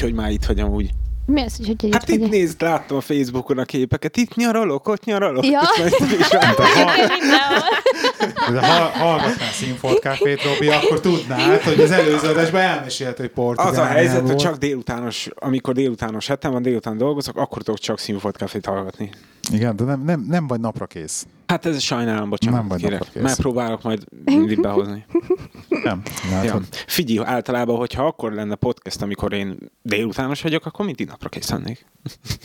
De hogy, már itt vagy amúgy? Mi az, hogy hogy Hát itt itt vagy? nézd, láttam a Facebookon a képeket, itt nyaralok, ott nyaralok. Ja. Itt láttam. De ha hallgatnál Színfolt Cafét, Robi, akkor tudnád, hogy az előző adásban elmesélt, hogy Portugáliából. Az a helyzet, hogy csak délutános, amikor délutános hetem van, délután dolgozok, akkor tudok csak Színfolt Cafét hallgatni. Igen, de nem, nem, nem vagy napra kész. Hát ez sajnálom, bocsánat, Nem vagy kérek. Megpróbálok majd mindig behozni. Nem. Ja. Figyelj, általában, hogyha akkor lenne podcast, amikor én délutános vagyok, akkor mindig napra kész lennék.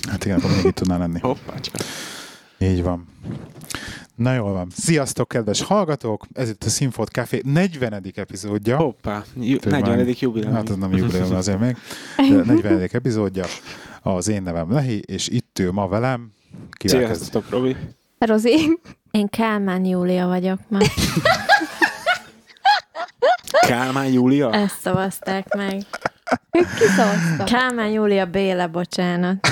Hát igen, akkor még itt tudnál lenni. Hoppácska. Így van. Na jól van. Sziasztok, kedves hallgatók! Ez itt a Színfolt Café 40. epizódja. Hoppá, már- 40. jubileum. Hát ez nem jubileum azért még. De 40. epizódja. Az én nevem Lehi, és itt ül ma velem. Sziasztok, Robi. Rozi. Én Kálmán Júlia vagyok ma. Kálmán Júlia? Ezt szavazták meg. Ki szavazta? Kálmán Júlia Béla, bocsánat.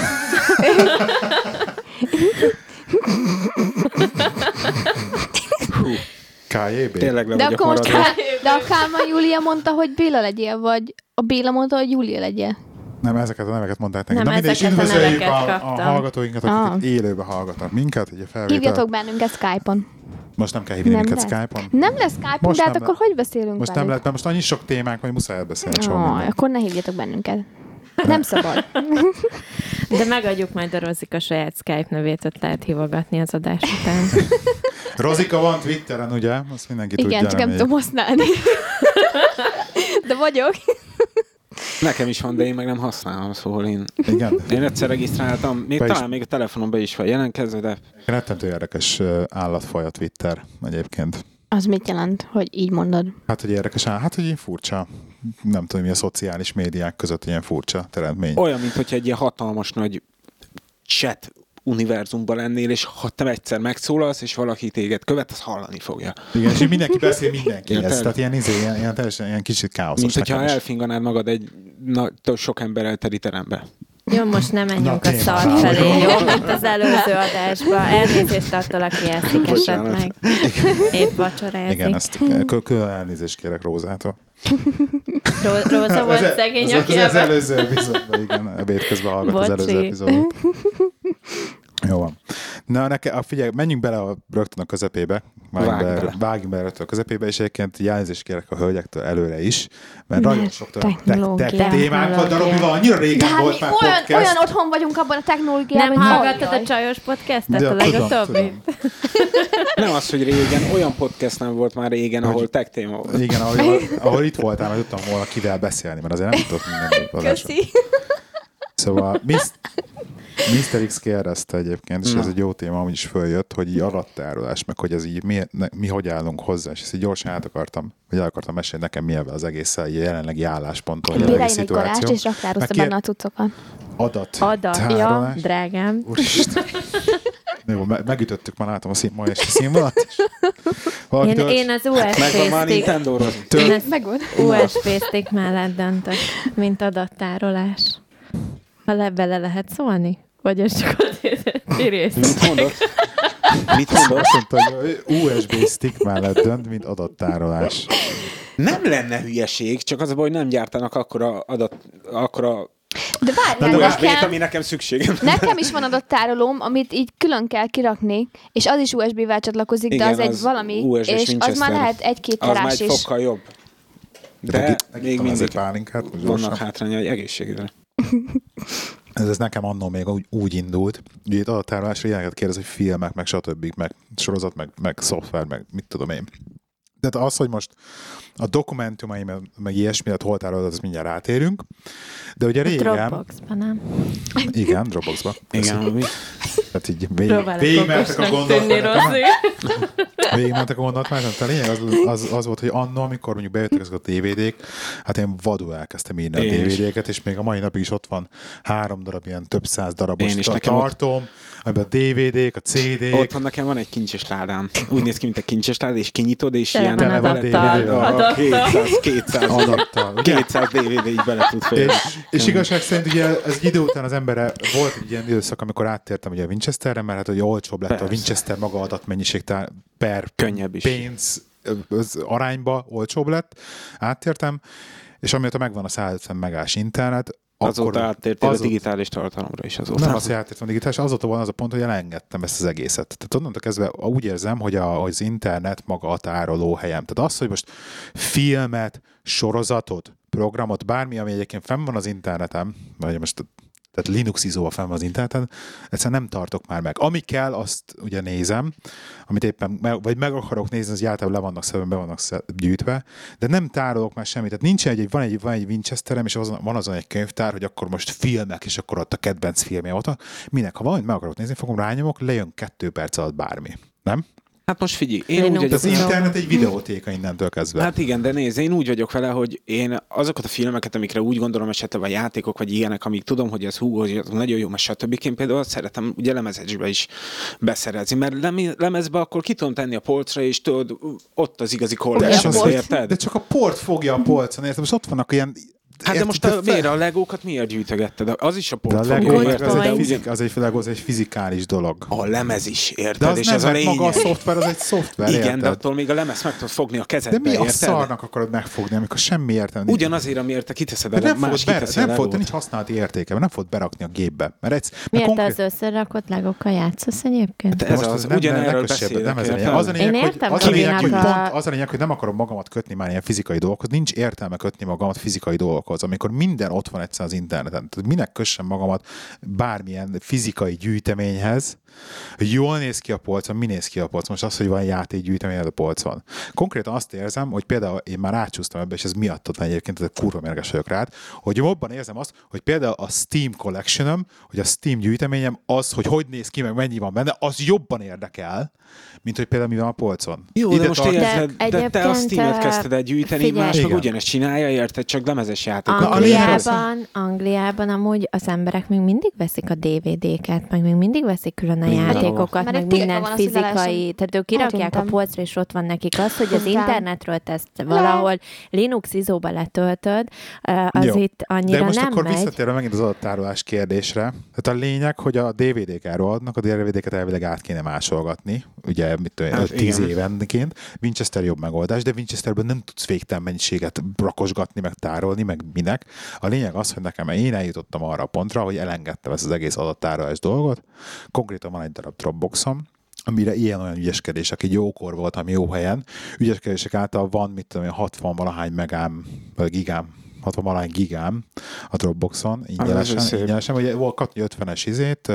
KJB? Tényleg le De akkor most. Kál, de a Kálmán Júlia mondta, hogy Béla legyél, vagy a Béla mondta, hogy Júlia legyél. Nem, ezeket a neveket mondták neki. Nem, Na ezeket a neveket a, a hallgatóinkat, akik Ah. itt élőben hallgatnak minket. Ugye felvétel. Hívjatok bennünket Skype-on. Most nem kell hívni Nem minket. Skype-on. Nem lesz Skype-on, Most de hát nem akkor hogy beszélünk Most nem velük? lehet, mert most annyi sok témánk, hogy muszáj Aj, mindent. akkor ne hívjatok bennünket. Nem szabad. De megadjuk majd a Rozika saját Skype nevét, ott lehet hívogatni az adás után. Rozika van Twitteren, ugye? Azt mindenki tudja. Igen, csak nem tudom használni. De vagyok. Nekem is van, de én meg nem használom, szóval én, Igen. én egyszer regisztráltam, még Be is- talán még a telefonon be is van jelentkezve, de Rettentő érdekes állatfaj a Twitter egyébként. Az mit jelent, hogy így mondod? Hát, hogy érdekes, áll- hát, hogy ilyen furcsa, nem tudom, mi a szociális médiák között ilyen furcsa teremtmény. olyan, mint hogyha egy ilyen hatalmas nagy chat univerzumban lennél, és ha te egyszer megszólalsz, és valaki téged követ, az hallani fogja. Igen, és mindenki beszél mindenki. Igen, Ez, tényleg. tehát ilyen, izé, ilyen, ilyen, teljesen ilyen kicsit káoszos. Mint hogyha elfinganád magad egy na, sok emberrel teli terembe. Jó, most nem menjünk Na, a szar felé, jó? Mint az előző adásban. Elnézést attól, aki Bocsánat. esetleg. Épp vacsorázik. Igen, ezt külön elnézést kérek Rózától. Ró- Róza volt Ez- szegény, ez, aki ez, az ebben- előző epizódban, igen, ebéd közben hallgat az Bocsi. előző epizódot. Jó van. Na, neke, a, figyelj, menjünk bele a, rögtön a közepébe. Vágj bele. bele rögtön a közepébe, és egyébként elnézést kérek a hölgyektől előre is, mert Mert nagyon sok te, te, technológia. témánk van, de annyira régen De hát volt mi már olyan, podcast. olyan otthon vagyunk abban a technológiában, Nem hallgattad a csajos podcastet, De a legutóbbi? Nem az, hogy régen, olyan podcast nem volt már régen, ahol tech téma volt. Igen, ahol, ahol itt voltál, mert tudtam volna kivel beszélni, mert azért nem tudott minden. Köszi. Szóval Miss, Mr. X kérdezte egyébként, és Na. ez egy jó téma, amúgy is följött, hogy így adattárolás, meg hogy ez így mi, ne, mi hogy állunk hozzá, és ezt így gyorsan át akartam, vagy el akartam mesélni nekem mi ebben az egész a jelenlegi állásponton, a jelenlegi szituáció. és raktározta benne a cuccokat. Adat. Adat, ja, drágám. Úristen. Jó, me- megütöttük már látom a szín, ma esti színvonalat. Én, tölt- én az Megvan már USB stick, Nintendo-ról. én tölt- az Megvan. USB stick mellett döntök, mint adattárolás. Ha le bele lehet szólni? Vagy ez csak azért rész? Mit mondod? Mit mondod? Azt mondta, hogy USB stick mellett dönt, mint adattárolás. Nem lenne hülyeség, csak az a baj, hogy nem gyártanak akkora adat, akkora De várjál, de USB-t, nekem, ami nekem szükségem. nekem is van adattárolóm, amit így külön kell kirakni, és az is USB-vel csatlakozik, de Igen, az, egy az valami, USB-s és az már lehet egy-két Az már terás egy fokkal jobb. De, De még mindig pálinkát. vannak hátrányai egészségre. Ez, ez nekem annól még úgy, úgy indult. Ugye itt adattárolásra ilyeneket kérdez, hogy filmek, meg stb., meg sorozat, meg, meg szoftver, meg mit tudom én. Tehát az, hogy most a dokumentumaim, meg- meg ilyesmi, hol tárolod, az mindjárt rátérünk. De ugye régen... Dropboxban, nem? Igen, Dropboxba. Igen, ami Tehát így végig, végigmentek a okosnak tűnni, gondolat. Rozi. Végigmentek a gondolatmenetem. Tehát a lényeg az, az, az, volt, hogy annó, amikor mondjuk bejöttek ezek a DVD-k, hát én vadul elkezdtem írni a Én is. DVD-ket, és még a mai napig is ott van három darab ilyen több száz darabos Én is, ta- nekem ott- tartom, amiben a DVD-k, a CD-k, Ott van, nekem van egy kincses ládám. Úgy néz ki, mint egy kincses láda, és kinyitod, és ilyen Tele van. DVD-vel. a Adattal. 200, 200, adattal. ugye? 200 DVD így bele tud férni. És, és igazság szerint ugye ez idő után az embere volt egy ilyen időszak, amikor áttértem ugye a Winchesterre, mert hát ugye olcsóbb lett a Persze. Winchester maga adatmennyiség per Könnyebb is. pénz az arányba olcsóbb lett, áttértem, és amióta megvan a 150 megás internet, Azóta áttértél a azóta- digitális tartalomra is azóta. Nem az, hogy átértem digitális, azóta van az a pont, hogy elengedtem ezt az egészet. Tehát onnantól kezdve úgy érzem, hogy, a, hogy az internet maga a tároló helyem. Tehát az, hogy most filmet, sorozatot, programot, bármi, ami egyébként fenn van az interneten, vagy most tehát Linux izóval fenn van az interneten, egyszerűen nem tartok már meg. Ami kell, azt ugye nézem, amit éppen, meg, vagy meg akarok nézni, az általában le vannak szedve, be vannak gyűjtve, de nem tárolok már semmit. Tehát nincs egy, van egy, van egy Winchesterem, és azon, van azon egy könyvtár, hogy akkor most filmek, és akkor ott a kedvenc filmje ott. Minek, ha valamit meg akarok nézni, fogom rányomok, lejön kettő perc alatt bármi. Nem? Hát most figyelj, én Linux úgy az vagyok, Izó. internet egy videótéka innentől kezdve. Hát igen, de nézd, én úgy vagyok vele, hogy én azokat a filmeket, amikre úgy gondolom esetleg, vagy játékok, vagy ilyenek, amik tudom, hogy ez hú, hogy ez nagyon jó, mert stb. Én például azt szeretem ugye lemezesbe is beszerezni, mert lem- lemezbe akkor ki tudom tenni a polcra, és tudod, ott az igazi kollás, érted? De csak a port fogja a polcon, érted? Most ott vannak ilyen... Hát de most a, miért a legókat miért gyűjtögetted? Az is a De a meg az, egy, fizik, az, egy, Lego az egy fizikális dolog. A lemez is, érted? De az és nem, ez a mert maga a lényeg. szoftver, az egy szoftver, Igen, érted? de attól még a lemez meg tudod fogni a De kezedbe, mi a érted? szarnak akarod megfogni, amikor semmi értelme nincs? Ugyanazért, amiért te kiteszed De el, nem más fogod, be, kiteszi nem a fogod, de nincs használati értéke, mert nem fogod berakni a gépbe. Mert egy, mert Miért konkrét- az összerakott legókkal játszasz egyébként? De de ez most az, nem- ugyanerről beszélek, a lényeg. Az a lényeg, az a lényeg, a- az a lényeg, hogy nem akarom magamat kötni már ilyen fizikai dolgokhoz. Nincs értelme kötni magamat fizikai dolgokhoz, amikor minden ott van egyszer az interneten. Tehát minek kössem magamat bármilyen fizikai gyűjteményhez, hogy jól néz ki a polcon, mi néz ki a polcon. Most az, hogy van játékgyűjtemény, a polcon. Konkrétan azt érzem, hogy például én már átsúsztam ebbe, és ez miattad van egyébként, ez kurva mérges vagyok rád, hogy jobban érzem azt, hogy például a Steam collection hogy a Steam gyűjteményem az, hogy hogy néz ki, meg mennyi van benne, az jobban érdekel, mint hogy például mi van a polcon. Jó, de Ide most tart- érted, de, de te a Steam-et kezdted el gyűjteni, más meg ugyanezt csinálja, érted, csak lemezes játékok. Angliában, Angliában amúgy az emberek még mindig veszik a DVD-ket, meg még mindig veszik külön a játékokat, Mert meg minden fizikai, tehát ők kirakják a polcra, és ott van nekik az, hogy az internetről te ezt valahol Linux izóba letöltöd, az Jó. itt annyira De most nem akkor megy. visszatérve megint az adattárolás kérdésre. Tehát a lényeg, hogy a DVD-k elrohadnak, a DVD-ket elvileg át kéne másolgatni, ugye mit tudom, Hát évenként. Winchester jobb megoldás, de Winchesterben nem tudsz végtelen mennyiséget rakosgatni, meg tárolni, meg minek. A lényeg az, hogy nekem én eljutottam arra a pontra, hogy elengedtem ezt az egész adattárolás dolgot. Konkrétan van egy darab Dropboxom, amire ilyen-olyan ügyeskedések, egy jókor voltam jó helyen. Ügyeskedések által van, mit tudom én, 60 valahány megám, vagy gigám, 60 valahány gigám a Dropboxon, ingyenesen, ingyenesen ugye volt kapni 50-es izét,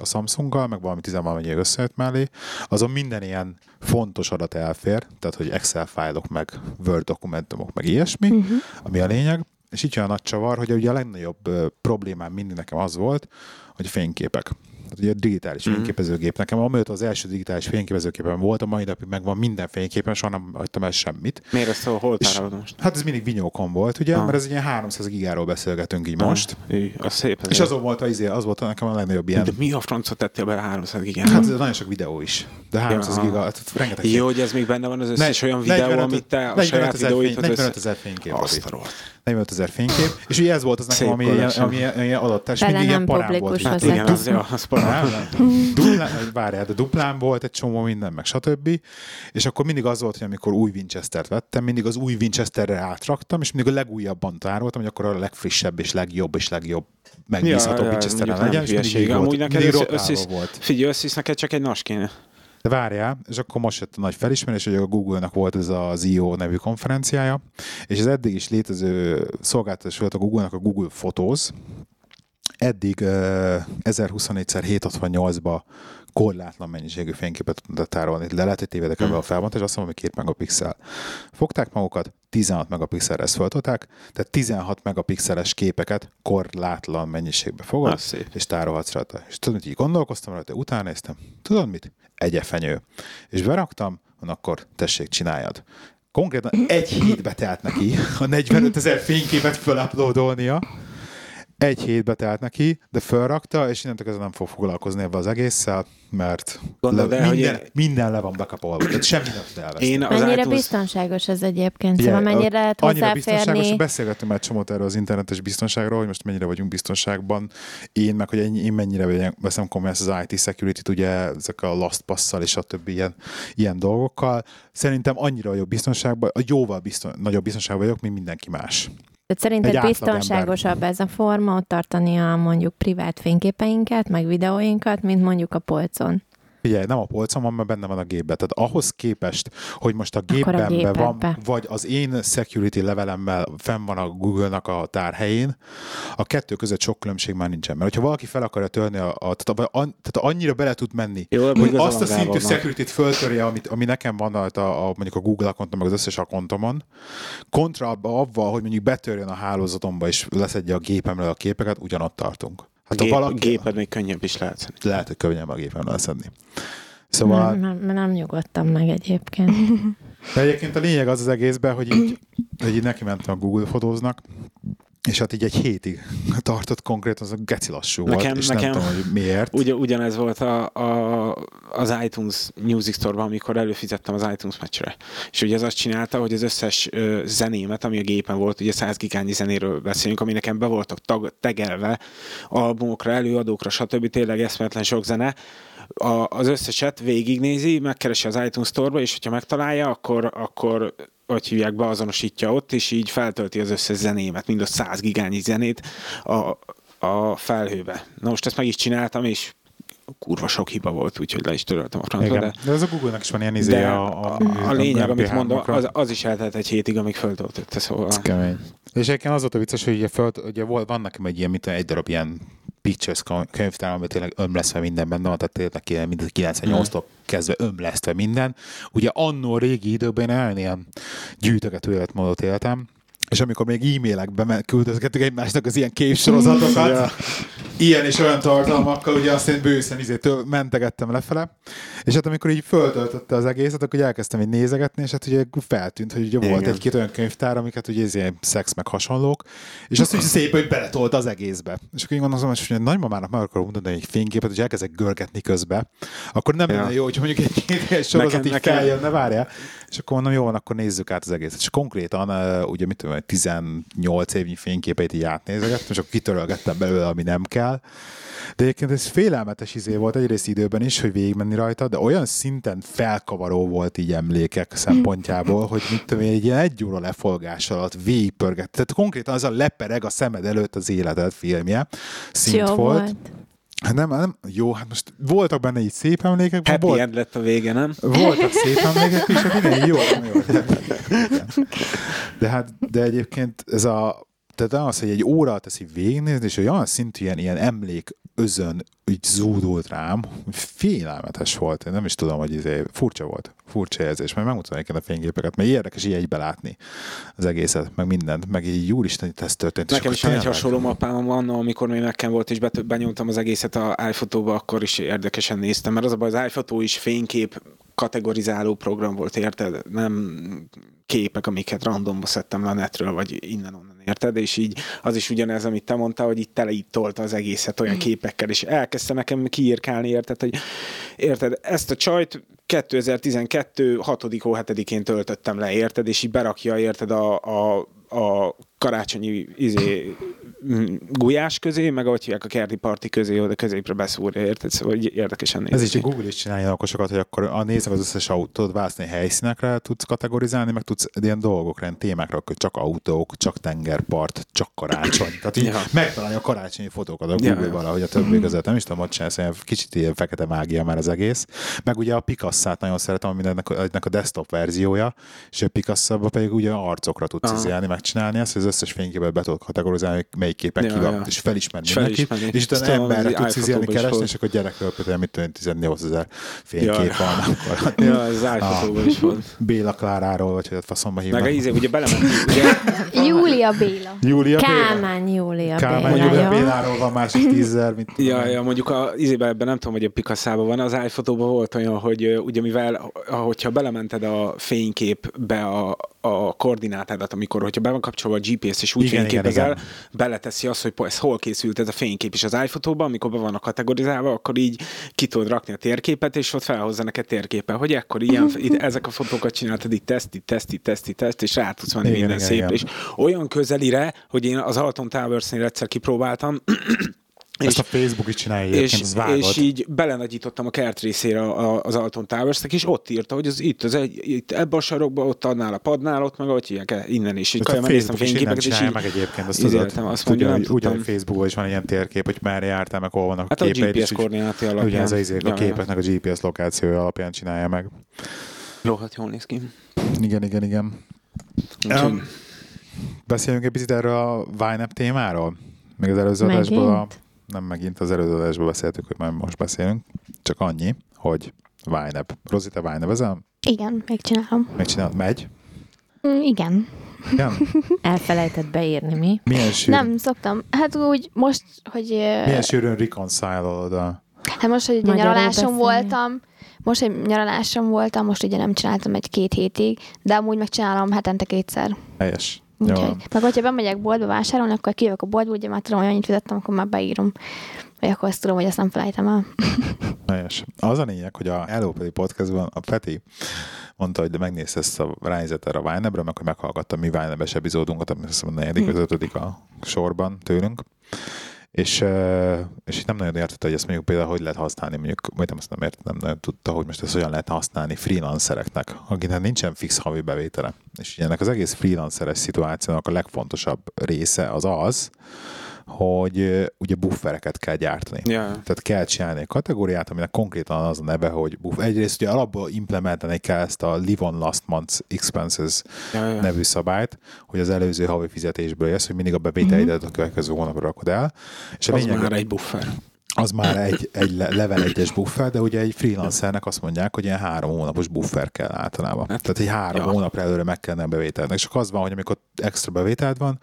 a Samsunggal, meg valami 10 valamennyi összejött mellé, azon minden ilyen fontos adat elfér, tehát hogy Excel fájlok, meg Word dokumentumok, meg ilyesmi, uh-huh. ami a lényeg. És itt jön a nagy csavar, hogy ugye a legnagyobb problémám mindig nekem az volt, hogy fényképek. Tehát ugye a digitális Mhm. fényképezőgép. Nekem amióta az első digitális fényképezőgépen volt, a mai napig megvan minden fényképen, soha nem hagytam el semmit. Miért ezt a hol És- most? Hát ez mindig vinyókon volt, ugye, Ah. mert ez egy ilyen 300 gigáról beszélgetünk így most. Ah, Ő, az szép. És azért. azon volt, az, izé- az volt nekem a legnagyobb ilyen De mi a francot tettél bele 300 gigán? Hát ez nagyon sok videó is. De 300 Ja. giga, hát rengeteg. Jó, hogy ez még benne van az összes olyan videó, amit te a saját az 45 össze... ezer fénykép. Azt Robi. a rohadt. 45 ezer fénykép. És ugye ez volt az nekem, ami ami ilyen adattás, Bele mindig ilyen parám volt. az Igen, az. Nem, nem. Duplán, vagy várjál, de duplán volt egy csomó minden, meg stb. És akkor mindig az volt, hogy amikor új Winchester-t vettem, mindig az új Winchesterre átraktam, és mindig a legújabban tároltam, hogy akkor a legfrissebb és legjobb és legjobb megbízhatóbb Ja, ja, Winchester mondjuk legyen, és mindig így volt, Amúgy neked mindig össze- volt. Figyelj, neked csak egy nas kéne. De várjál, és akkor most jött a nagy felismerés, hogy a Google-nak volt ez az I.O. nevű konferenciája, és ez eddig is létező szolgáltatás volt a Google-nak a Google Photos. Eddig uh, 1024x768-ba korlátlan mennyiségű fényképet tudott tárolni. Le lehet, hogy tévedek ebbe a felbontás, azt mondom, hogy 2 megapixel. Fogták magukat, 16 megapixelre ezt föltották, tehát 16 megapixeles képeket korlátlan mennyiségbe fogod, és tárolhatsz rajta. És tudod, hogy így gondolkoztam rajta, utána néztem, tudod mit? Egyefenyő. És beraktam, akkor tessék, csináljad. Konkrétan egy hétbe telt neki a 45 ezer fényképet feluploadolnia. Egy hétbe telt neki, de felrakta, és innentől kezdve nem fog foglalkozni ebbe az egésszel, mert Gondolod le, el, hogy minden, én- minden le van bekapolva. Tehát semmi nem tud elveszni. Én az Mennyire iTunes... biztonságos ez egyébként? Ugye, Szóval mennyire lehet Annyira biztonságos, hogy hozzáférni? beszélgettünk már egy csomót erről az internetes biztonságról, hogy most mennyire vagyunk biztonságban. Én, meg hogy én mennyire veszem komolyan ezt az IT security-t, ugye ezek a LastPass-szal és a többi ilyen, ilyen dolgokkal. Szerintem annyira vagyok biztonságban, a jóval bizton, nagyobb biztonságban vagyok, mint mindenki más. Tehát szerinted biztonságosabb ez a forma, ott tartani a mondjuk privát fényképeinket, meg videóinkat, mint mondjuk a polcon. Figyelj, nem a polcon van, mert benne van a gépben. Tehát ahhoz képest, hogy most a a gépedbe. van, vagy az én security levelemmel fenn van a Google-nak a tárhelyén, a kettő között sok különbség már nincsen. Mert hogyha valaki fel akarja törni, a, a, tehát, an, tehát annyira bele tud menni, Jó, hogy azt a szintű security-t föltörje, amit, ami nekem van a, a, a, mondjuk a Google akontom, meg az összes akontomon, kontra abba, avval, hogy mondjuk betörjön a hálózatomba és leszedje a gépemről a képeket, ugyanott tartunk. Hát Gép, valaki, Géped még könnyebb is lehet lehet, hogy könnyebb a gépemről leszedni. Szóval... Nem, nem, nem nyugodtam meg egyébként. De egyébként a lényeg az az egészben, hogy így, hogy így neki mentem a Google fotóznak, és hát így egy hétig tartott konkrétan, az a geci lassú volt, Nekem- és nekem- nem tudom, hogy miért. Ugy, ugyanez volt a, a, az iTunes Music Store-ban, amikor előfizettem az iTunes meccsre. És ugye ez azt csinálta, hogy az összes ö, zenémet, ami a gépen volt, ugye 100 gigányi zenéről beszélünk, ami nekem be voltak tag, tegelve albumokra, előadókra, stb. Tényleg eszmetlen sok zene, a, az összeset végignézi, megkeresi az iTunes Store-ba, és hogyha megtalálja, akkor, akkor hogy hívják, beazonosítja ott, és így feltölti az összes zenémet, mind a 100 gigányi zenét a, a felhőbe. Na most ezt meg is csináltam, és kurva sok hiba volt, úgyhogy le is töröltem a francba, de, De ez a Google-nak is van ilyen izé a, a, a, a lényeg, amit MP3-okra. mondom, az, az is eltelt egy hétig, amíg föltöltötte, szóval... Ez kemény. És egyébként az volt a vicces, hogy ugye, föl, ugye volt, van nekem egy ilyen, mint egy darab ilyen pictures könyvtár, amiben tényleg ömlesztve minden benne van, tehát tényleg mind 98-tól kezdve ömlesztve minden. Ugye annó régi időben én olyan ilyen gyűjtögető életmódot éltem, és amikor még e-mailekbe küldözgettük egymásnak az ilyen képsorozatokat, Ja. ilyen és olyan tartalmakkal, ugye azt én bőszen izétől mentegettem lefele, és hát amikor így föltöltötte az egészet, akkor elkezdtem így nézegetni, és hát ugye feltűnt, hogy ugye volt Igen. egy-két olyan könyvtár, amiket ugye ez ilyen szex meg hasonlók, és azt úgy szép, hogy beletolta az egészbe. És akkor így gondolom, hogy a nagymamának meg akarom mutatni egy fényképet, hogy elkezdek görgetni közbe, akkor nem Ja. lenne jó, hogy mondjuk egy két sorozat Nekem- így nekem- feljönne, várjál. És akkor mondom, jó van, akkor nézzük át az egészet. És konkrétan, ugye mit tudom, 18 évnyi fényképeit így átnézegettem, és akkor kitörölgettem belőle, ami nem kell. De egyébként ez félelmetes izé volt egyrészt időben is, hogy végigmenni rajta, de olyan szinten felkavaró volt így emlékek szempontjából, hogy mit tudom én, egy ilyen egy óra lefolgás alatt végigpörgett. Tehát konkrétan az a lepereg a szemed előtt az életed filmje szint Jó volt. volt. Hát nem, nem, jó, hát most voltak benne így szép emlékek, Happy volt, end lett a vége, nem? voltak szép emlékek is, hát igen, jó, jó. De hát, de egyébként ez a, tehát az, hogy egy óra teszi végignézni, és olyan szintű ilyen, ilyen emlék özön úgy zúdult rám, hogy félelmetes volt. Én nem is tudom, hogy izé, furcsa volt. Furcsa érzés. Majd megmutatom neked a fényképeket, mert érdekes így egybe látni az egészet, meg mindent, meg így úristen, itt ez történt. Nekem is van egy hasonló mappám annó, amikor még nekem volt, és benyomtam az egészet a iPhoto-ba, akkor is érdekesen néztem, mert az a baj, az iPhoto is fénykép kategorizáló program volt, érted? Nem képek, amiket randomba szedtem le a netről, vagy innen-onnan, érted? És így az is ugyanez, amit te mondtál, hogy itt tele itt tolta az egészet olyan képekkel, és elkezdte nekem kiírkálni, érted, hogy érted, ezt a csajt 2012. 6. hó 7-én töltöttem le, érted, és így berakja, érted, a, a, a karácsonyi izé, gulyás közé, meg ahogy hívják a kerti parti közé, oda középre beszúrja, érted? Szóval így érdekesen néz Ez is Google is csinálja okosokat, hogy akkor a nézve az összes autót választani helyszínekre, tudsz kategorizálni, meg tudsz ilyen dolgokra, témákra, hogy csak autók, csak tengerpart, csak karácsony. Tehát így Ja. megtalálja a karácsonyi fotókat a Google ja. valahogy a többi között. Nem is tudom, hogy csinálsz, kicsit ilyen fekete mágia már az egész. Meg ugye a Picasso-t nagyon szeretem, ami ennek, ennek a desktop verziója, és a picasso pedig ugye arcokra tudsz izélni, megcsinálni ezt, hogy az összes fényképet be tudod kategorizálni, hogy melyik képen Ja, ki van, ja. és felismerni És mindenkit, felismerni. és utána emberre tudsz izélni, keresni, és akkor gyerekről például mit tudom, én, 18 ezer fénykép Ja, ja. van, akkor Ja, ez iPhoto-ban is volt. Béla Kláráról, vagy hogy ott faszomba Meg hívnak. a izé, ugye belement, ugye, Júlia Béla. Júlia Béla? Kálmán Júlia Kálmán Béla, Júlia jó? Béláról van másik tízzer, mint Ja, ja, mondjuk a izébe ebben nem tudom, hogy a Picasso-ban van, az iPhoto-ban volt olyan, hogy ugye mivel, hogyha belemented a fényképbe a, a koordinátádat, amikor, hogyha be van kapcsolva a GPS és úgy Igen, igen, fényképezel, igen. beleteszi azt, hogy ez hol készült ez a fénykép, és az iPhoto-ban, amikor be vannak kategorizálva, akkor így ki tudod rakni a térképet, és ott felhozza neked térképen, hogy ekkor ilyen, ezek a fotókat csináltad, itt teszt, itt teszt, itt teszt, itt teszt, és rá tudsz menni Igen, minden igen, szép. igen. És olyan közelire, hogy én az Alton Towers-nél egyszer kipróbáltam, Ezt a Facebook is csinálja és, vágod. és így belenagyítottam a kert részére a- az Alton towers és ott írta, hogy az itt, az egy, itt ebbe a sarokba, ott annál a padnál, ott meg ott hívják innen is. Így Ezt a kaja, megnéztem Facebook is innen fényképeket, és így, meg egyébként, azt tudod, azt tudja, mondja, hogy nem tudtam. Facebookon is van egy ilyen térkép, hogy merre jártál, meg hol vannak Hát a a képeid, GPS és úgy- koordináti alapján. Ugye ez az a képeknek a GPS lokációja alapján csinálja meg. Rohadt jól néz ki. Igen, igen, igen. Um, Beszéljünk egy picit erről a Vine témáról? Még az előző adásból, a, Megint? Nem megint az előző adásból beszéltük, hogy majd most beszélünk. Csak annyi, hogy Vine Rozi, te Vine ezel? Igen, megcsinálom. Megcsinálod? Megy? Mm, Igen. Igen? Elfelejtett beírni, mi? Milyen sűrűn, Nem, szoktam. Hát úgy most, hogy... milyen sűrűn reconcile-olod a... Hát most, hogy ugye Magyarul nyaraláson beszélni. voltam, most, hogy nyaraláson voltam, most ugye nem csináltam egy-két hétig, de amúgy megcsinálom hetente kétszer. Helyes. Úgyhogy, meg hogyha bemegyek boltba vásárolni, akkor kijövök a boltba, ugye már tudom, hogy annyit fizettem, akkor már beírom. Vagy akkor azt tudom, hogy ezt nem felejtem el. Helyes. Az a lényeg, hogy a Hello Peti podcastban a Peti mondta, hogy megnézte ezt a ránézetre a Vine-re, meg hogy meghallgatta mi Vine-es epizódunkat, ami azt hiszem a negyedik az ötödik a sorban tőlünk. És, és itt nem nagyon értette, hogy ezt mondjuk például hogy lehet használni, mondjuk, vagy nem azt nem értem, nem nagyon tudta, hogy most ezt hogyan lehet használni freelancereknek, akinek nincsen fix havi bevétele. És ennek az egész freelanceres szituációnak a legfontosabb része az az, hogy ugye buffereket kell gyártani. ja. Tehát kell csinálni egy kategóriát, aminek konkrétan az a neve, hogy buff. Egyrészt ugye alapból implementálni kell ezt a Live on Last Month's Expenses Ja, ja. nevű szabályt, hogy az előző havi fizetésből jössz, hogy mindig a bevételeidet a következő hónapra rakod el. És a Az lényeg, már egy buffer. Az már egy, egy le- level egyes buffer, de ugye egy freelancernek azt mondják, hogy ilyen három hónapos buffer kell általában. Hát, Tehát egy három ja. hónapra előre meg kellene bevételnek. És az van, hogy amikor extra bevételt van,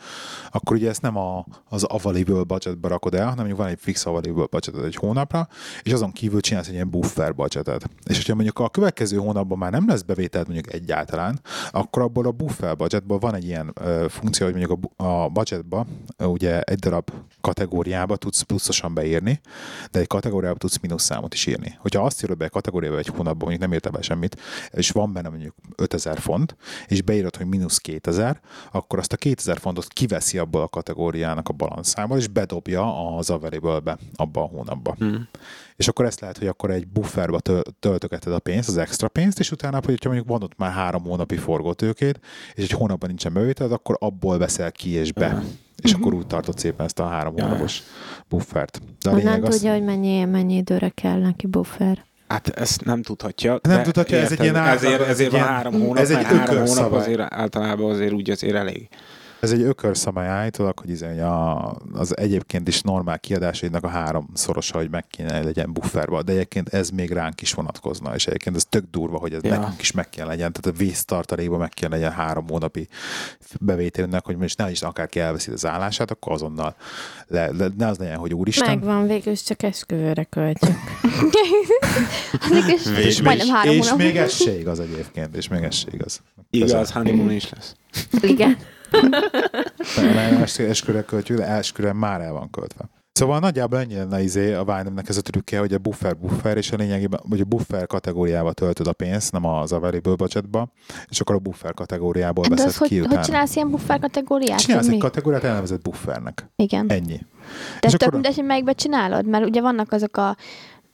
akkor ugye ezt nem a, az available budgetbe rakod el, hanem van egy fix available budgeted egy hónapra, és azon kívül csinálsz egy ilyen buffer budgetet. És hogyha mondjuk a következő hónapban már nem lesz bevételt mondjuk egyáltalán, akkor abból a buffer budgetból van egy ilyen ö, funkció, hogy mondjuk a, a budgetba ugye egy darab kategóriába tudsz pluszosan beírni, de egy kategóriába tudsz mínusz számot is írni. Hogyha azt írod be egy kategóriába egy hónapban, mondjuk nem írtál be semmit, és van benne mondjuk 5000 font, és beírod, hogy mínusz 2000, akkor azt a 2000 fontot kiveszi abból a kategóriának a balanszából, és bedobja az available-be abba a hónapba. Hmm. És akkor ezt lehet, hogy akkor egy bufferba töl- töltögeted a pénzt, az extra pénzt, és utána, hogyha mondjuk van ott már három hónapi forgótőkét, és egy hónapban nincsen bevételed, akkor abból veszel ki és be. Ja. És akkor úgy tartod szépen ezt a három hónapos buffert. De a Honnan az, tudja, hogy mennyi, mennyi időre kell neki buffer? Hát ezt nem tudhatja. Nem tudhatja, ez egy ilyen ezért, általában- ezért ez van egy három hónap, ez egy három hónap ökörszabály. azért általában azért úgy azért elég. Ez egy ökörszabály állítólag, hogy izé, a, az egyébként is normál kiadásaidnak a háromszorosa, hogy meg kéne legyen bufferba, de egyébként ez még ránk is vonatkozna, és egyébként ez tök durva, hogy ez Ja. nekünk is meg kell legyen, tehát a víztartalékban meg kell legyen három hónapi bevételünknek, hogy most ne is akárki elveszi az állását, akkor azonnal le, le, ne az legyen, hogy úristen. Megvan, végül is csak esküvőre költjük. Is És, majdnem még, három és hónap. még ez se igaz egyébként, és még ez se igaz. Igaz, honeymoon is lesz. Igen. Esküre költjük, de esküre már el van költve. Szóval nagyjából ennyi lenne izé a Vine-nek ez a trükkje, hogy a buffer buffer, és a lényegében, hogy a buffer kategóriába töltöd a pénzt, nem az available budgetba, és akkor a buffer kategóriából De veszed az, hogy, ki hogy utána. csinálsz ilyen buffer kategóriát? Csinálsz egy mi? kategóriát, elnevezett buffernek. Igen. Ennyi. De és tök akkor- mindegy, hogy melyikbe csinálod, mert ugye vannak azok a,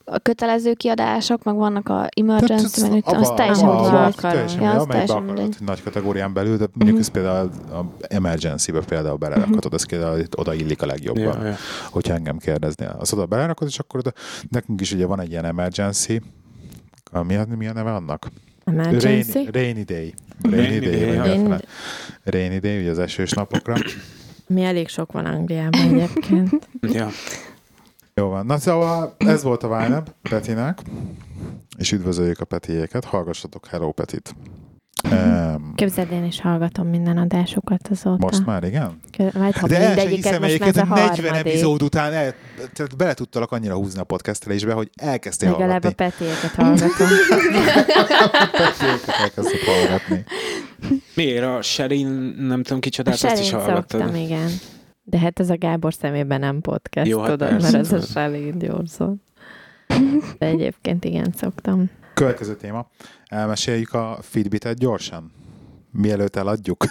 a kötelező kiadások, meg vannak a emergency, meg tudom, az teljesen abba- úgy abba- teljesen, Ja, az teljesen akarod, nagy kategórián belül, de mondjuk Mhm. ez például a emergency-be például belerakhatod, ez például itt oda illik a legjobban. Ja, ja. hogyha engem kérdeznél. Az oda belerakod, és akkor oda, nekünk is ugye van egy ilyen emergency, mi, a, mi a neve annak? Emergency. Rainy, rainy day. Rainy, Rainy day, day, Rainy- rainy day, ugye az esős napokra. Mi elég sok van Angliában egyébként. Ja. Jó van. Na szóval ez volt a Vine Petinek, és üdvözöljük a Petiéket. Hallgassatok Hello Petit. Um, Képzeld, én is hallgatom minden adásukat azóta. most már, igen? Majd ha De el sem hiszem egyébként, ez a hogy 40 harmadik. epizód után el, tehát bele tudtalak annyira húzni a podcastelésbe, hogy elkezdtél Legalább a hallgatni. petéket hallgatom. Petiéket elkezdtek hallgatni. Miért a Sherin, nem tudom A kicsodát, azt is Selin szoktam, hallgattad? igen. De hát ez a Gábor szemében nem podcast, Jó, hát tudod, persze, mert ez a. Selin Gyorson. De egyébként igen, szoktam. Következő téma. Elmeséljük a Fitbitet gyorsan. mielőtt eladjuk.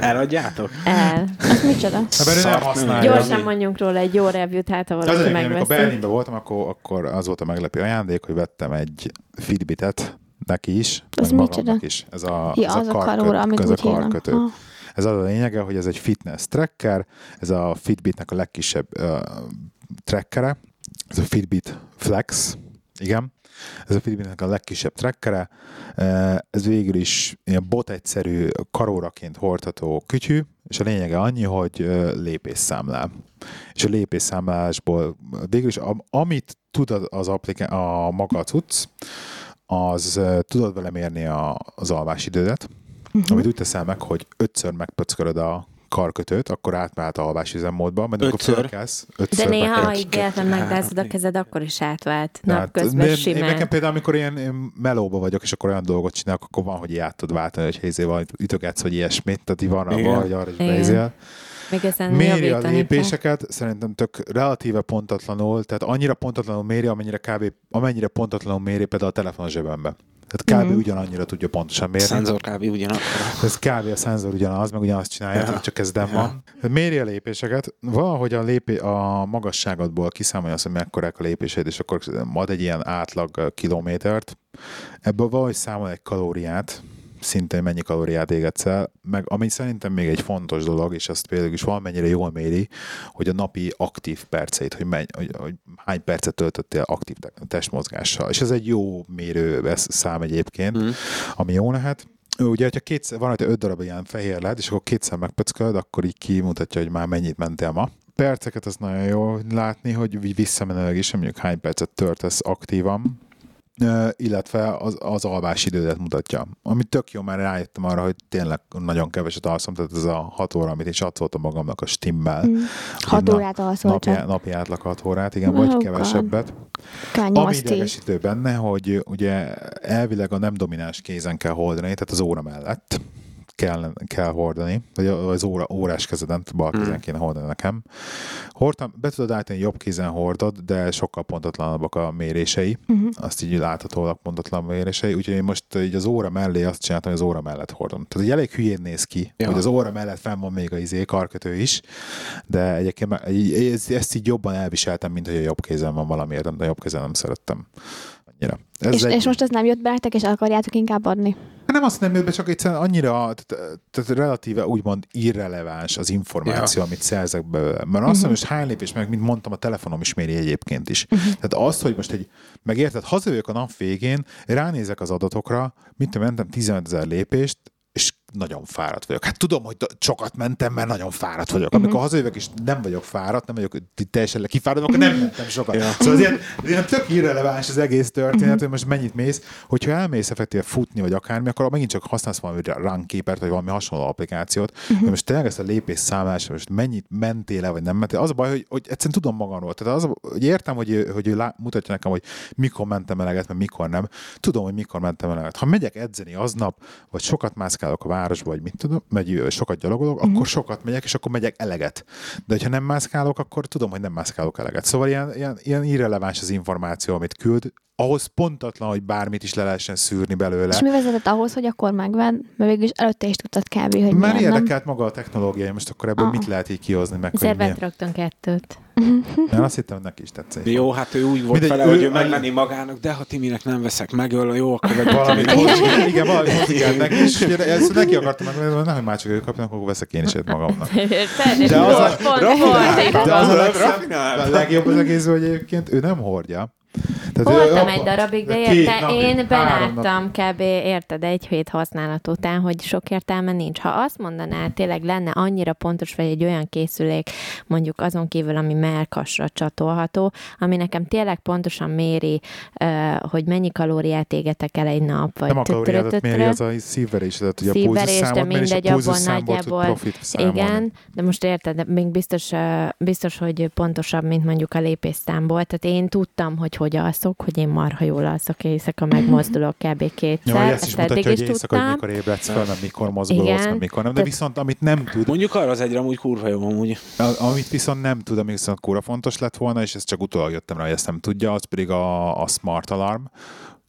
Eladjátok? El. Az micsoda? Nem használja. Gyorsan mondjunk róla egy jó review-t, hát ha valaki egyébként, amikor megveszi. Berlinben voltam, akkor, akkor az volt a meglepő ajándék, hogy vettem egy Fitbitet neki is, Az meg micsoda? is. Ez a, Ja, ez az a karköt- karóra, amit ez a karkötő. Ha. Ez az a lényege, hogy ez egy fitness tracker, ez a Fitbitnek a legkisebb uh, trackere, ez a Fitbit Flex, igen, ez a Fitbitnek a legkisebb trackere, Uh, ez végül is ilyen bot egyszerű karóraként hordható kütyű, és a lényege annyi, hogy lépésszámlál. És a lépésszámlálásból végül is, am- amit tud az- appliká- a maga cucc, az tudod vele mérni a, az alvásidődet, Uh-huh. amit úgy teszel meg, hogy ötször megpöckölöd a karkötőt, akkor átmehet a alvás üzemmódba, mert amikor Ötször? fölkelsz, De ötször néha, ha véletlen megdázod a kezed, akkor is átvált. Napközben én, én simán. nekem például, amikor ilyen, melóba vagyok, és akkor olyan dolgot csinálok, akkor van, hogy így át tud váltani, hogy hézé van, ütögetsz, vagy ilyesmit, tehát így van, hogy arra is beizél. Még ezen Méri a lépéseket, szerintem tök relatíve pontatlanul, tehát annyira pontatlanul méri, amennyire kb. amennyire pontatlanul méri például a telefon a zsebembe. Tehát kb. Mhm. ugyanannyira tudja pontosan mérni. Szenzor kb. ugyanakkor. Ez kb. a szenzor ugyanaz, meg ugyanazt csinálja, Ja. ja. csak kezdem Ja. van. Tehát méri a lépéseket, valahogy a, lépé, a magasságodból kiszámolja azt, hogy mekkorák a lépéseid, és akkor ad egy ilyen átlag kilométert. Ebből valahogy számol egy kalóriát, szintén mennyi kalóriát égetsz el, meg ami szerintem még egy fontos dolog, és azt például is valamennyire jól méri, hogy a napi aktív perceit, hogy, menny, hogy, hogy hány percet töltöttél aktív te- testmozgással. És ez egy jó mérő ez szám egyébként, Mm. ami jó lehet. Ugye, hogyha kétszer, van, hogy öt darab ilyen fehér led, és akkor kétszer megpöckölöd, akkor így kimutatja, hogy már mennyit mentél ma. Perceket az nagyon jó látni, hogy visszamenőleg is, mondjuk hány percet töltesz aktívan, illetve az, az alvási idődet mutatja. Ami tök jó, mert rájöttem arra, hogy tényleg nagyon keveset alszom, tehát ez a hat óra, amit én satszoltam magamnak a stimmel. Mm. Hat Na, órát alszol Napi, csak. napi átlag hat órát, igen, Oh, vagy God. kevesebbet. Kell Ami 8 idegesítő benne, hogy ugye elvileg a nem domináns kézen kell hordani, tehát az óra mellett kell, kell hordani, vagy az óra, órás kezeden, bal kézen Mm. kéne hordani nekem. Hordtam, be tudod állítani, jobb kézen hordod, de sokkal pontatlanabbak a mérései, Uh-huh. azt így láthatólag pontatlan mérései, úgyhogy én most így az óra mellé azt csináltam, hogy az óra mellett hordom. Tehát így elég hülyén néz ki, Ja. hogy az óra mellett fenn van még a izé, karkötő is, de egyébként ezt, ezt így jobban elviseltem, mint hogy a jobb kézen van valamiért, de a jobb kézen nem szerettem annyira. Ez És, egy, és most ez nem jött be nektek, és akarjátok inkább adni? Nem azt nem jött be, csak egyszerűen annyira, tehát, relatíve úgymond irreleváns az információ, ja. amit szerzek belőle. Mert azt hogy hány lépés, meg mint mondtam, a telefonom is méri egyébként is. Mhm. Uh-huh. Tehát az, hogy most egy, megérted, hazajövök a nap végén, ránézek az adatokra, mint mentem 15 ezer lépést, és nagyon fáradt vagyok. Hát tudom, hogy sokat mentem, mert nagyon fáradt vagyok. Amikor hazajövök, és nem vagyok fáradt, nem vagyok teljesen kifáradt, akkor nem mentem sokat. Ja. Szóval ilyen, ilyen tök irreleváns az egész történet, hogy most mennyit mész. Hogyha elmész effektíve futni, vagy akármi, akkor megint csak használsz valami runkeepert, vagy valami hasonló applikációt. De most tényleg ezt a lépés számlás, most mennyit mentél vagy nem mentél. Az a baj, hogy, hogy egyszerűen tudom magamról. Tehát az hogy értem, hogy, ő- hogy ő lá, mutatja nekem, hogy mikor mentem eleget, mert mikor nem. Tudom, hogy mikor mentem eleget. Ha megyek edzeni aznap, vagy sokat mászkálok a városba, vagy mit tudom, ö, sokat gyalogolok, Mhm. akkor sokat megyek, és akkor megyek eleget. De hogyha nem mászkálok, akkor tudom, hogy nem mászkálok eleget. Szóval ilyen, ilyen, ilyen irreleváns az információ, amit küld. Ahhoz pontatlan, hogy bármit is le lehessen szűrni belőle. És mi vezetett ahhoz, hogy akkor megvedd? Mert végül is előtte is tudtad kb. hogy Már milyen, nem? érdekelt maga a technológia, most akkor ebből Ah. mit lehet így kihozni, meg hogy Ezért vett rögtön kettőt. Én azt hittem, hogy neki is tetszett. Jó, hát ő úgy volt Mindegy, vele, ő- hogy ő megvenni magának, de ha Timinek nem veszek meg, jó, akkor meg Valamit hozzá, igen, valamit hozzá neki, és ezt neki akartam meg, hogy nehogy már csak ő kapjon, akkor veszek én is egy magamnak. De az a legjobb az egész, hogy egyébként ő nem hordja. Tehát Voltam egy darabig, de érte, napig, én beláttam kb. érted egy hét használat után, hogy sok értelme nincs. Ha azt mondaná, tényleg lenne annyira pontos, vagy egy olyan készülék, mondjuk azon kívül, ami melkasra csatolható, ami nekem tényleg pontosan méri, hogy mennyi kalóriát égetek el egy nap, vagy Nem a tütrötötrö. méri, az a szívverés, tehát ugye a Szívverés, de mindegy, tud nagyjából-. Igen, de most érted, még biztos, biztos, hogy pontosabb, mint mondjuk a lépésszámból. Tehát én tudtam, hogy hogy alszok, hogy én marha jól alszok éjszaka, megmozdulok kb. kétszer. Ja, vagy ezt is Ezt mutatja, hogy is éjszaka, hogy mikor ébredsz fel, meg mikor mozgolódsz, Igen. meg mikor nem. De viszont amit nem tud, Mondjuk arra az egyre amúgy kurva jó amúgy. Amit viszont nem tud, ami viszont kóra fontos lett volna, és ezt csak utólag jöttem rá, hogy ezt nem tudja, az pedig a, a smart alarm,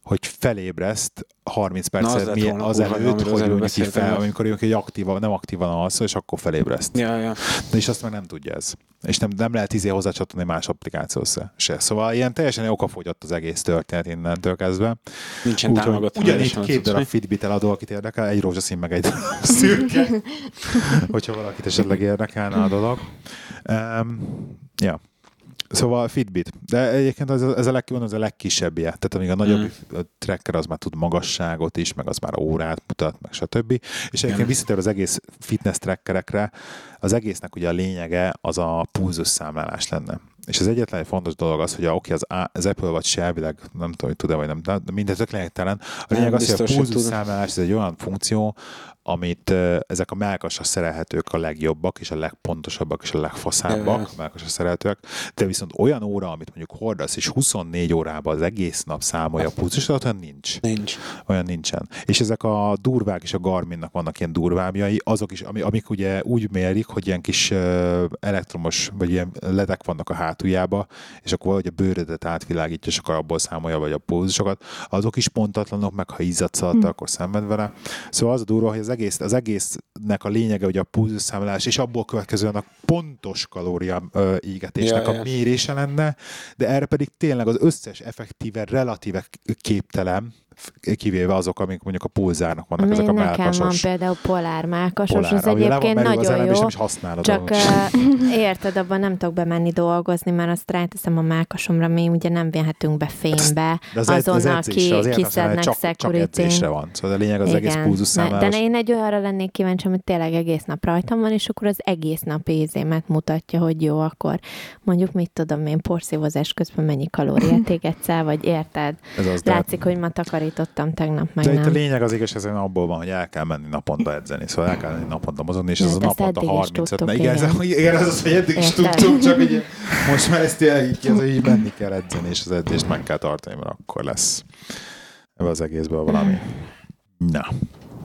hogy felébreszt 30 Na, az perccel mi, volna az előtt, hogy ő neki fel, amikor ő egy aktívan, nem aktívan alszol, és akkor felébreszt. Ja, ja. De és azt meg nem tudja ez. És nem, nem lehet izé hozzácsatolni más applikációhoz se. Szóval ilyen teljesen okafogyott az egész történet innentől kezdve. Nincsen Úgyhogy támogatva. ugyanígy két darab. Fitbit eladó, akit érdekel, egy rózsaszín, meg egy szürke. Hogyha valakit esetleg érdekelne a dolog. Um, ja. Szóval Fitbit. De egyébként ez, ez, a, leg, ez a legkisebbje. Tehát amíg a nagyobb Mm. mm. tracker az már tud magasságot is, meg az már órát mutat, meg stb. És egyébként visszatér az egész fitness trackerekre, az egésznek ugye a lényege az a pulzus számlálás lenne. És az egyetlen egy fontos dolog az, hogy a, oké, az, A- az Apple vagy se elvileg, nem tudom, hogy tud-e vagy nem, de mindez tök lényegtelen. A lényeg az, hogy a pulzus számlálás ez egy olyan funkció, amit ezek a melkasra szerelhetők a legjobbak, és a legpontosabbak, és a legfaszábbak, melkasra szerelhetőek, de viszont olyan óra, amit mondjuk hordasz, és 24 órában az egész nap számolja a pulzusodat, olyan nincs Nincs. olyan nincsen. És ezek a durvák és a Garminnak vannak ilyen durvábjai, azok is, ami, amik ugye úgy mérik, hogy ilyen kis elektromos, vagy ilyen ledek vannak a hátuljába, és akkor valahogy a bőrödet átvilágítja, és akkor abból számolja, vagy a pulzusokat. Azok is pontatlanok, meg ha izzadsz alatt, Hm. akkor szenved vele. Szóval az a durva, hogy az, egész, az egésznek a lényege, hogy a pulzusszámolás, és abból következően a pontos kalória ö, égetésnek Ja, a ja. mérése lenne, de erre pedig tényleg az összes effektíve, relatíve képtelen, kivéve azok, amik mondjuk a pulzárnak vannak, Ami ezek a nekem van melkasos. például polár mákasos, polár, az van egyébként az nagyon és jó. nem is használod. Csak uh, érted, abban nem tudok bemenni dolgozni, mert azt ráteszem a mákasomra, mi ugye nem vihetünk be fénybe, de az, az azonnal ki, kiszednek csak, csak security. van. Szóval a lényeg az egész Ne, pulzusszámlálás. de én egy olyanra lennék kíváncsi, amit tényleg egész nap rajtam van, és akkor az egész nap ézémet mutatja, hogy jó, akkor mondjuk mit tudom én, porszívozás közben mennyi kalóriát égetsz el, vagy érted? Ez az, de, Látszik, hogy ma takarítottam tegnap, meg de itt a nem. lényeg az igazság abból van, hogy el kell menni naponta edzeni. Szóval el kell menni naponta mozogni, és ez a naponta eddig is 35 tudtuk, igen, ez, igen. igen, ez az, hogy eddig is tudtuk, csak ugye most már ezt így, ez, hogy így menni kell edzeni, és az edzést meg kell tartani, mert akkor lesz ebbe az egészből valami. Na,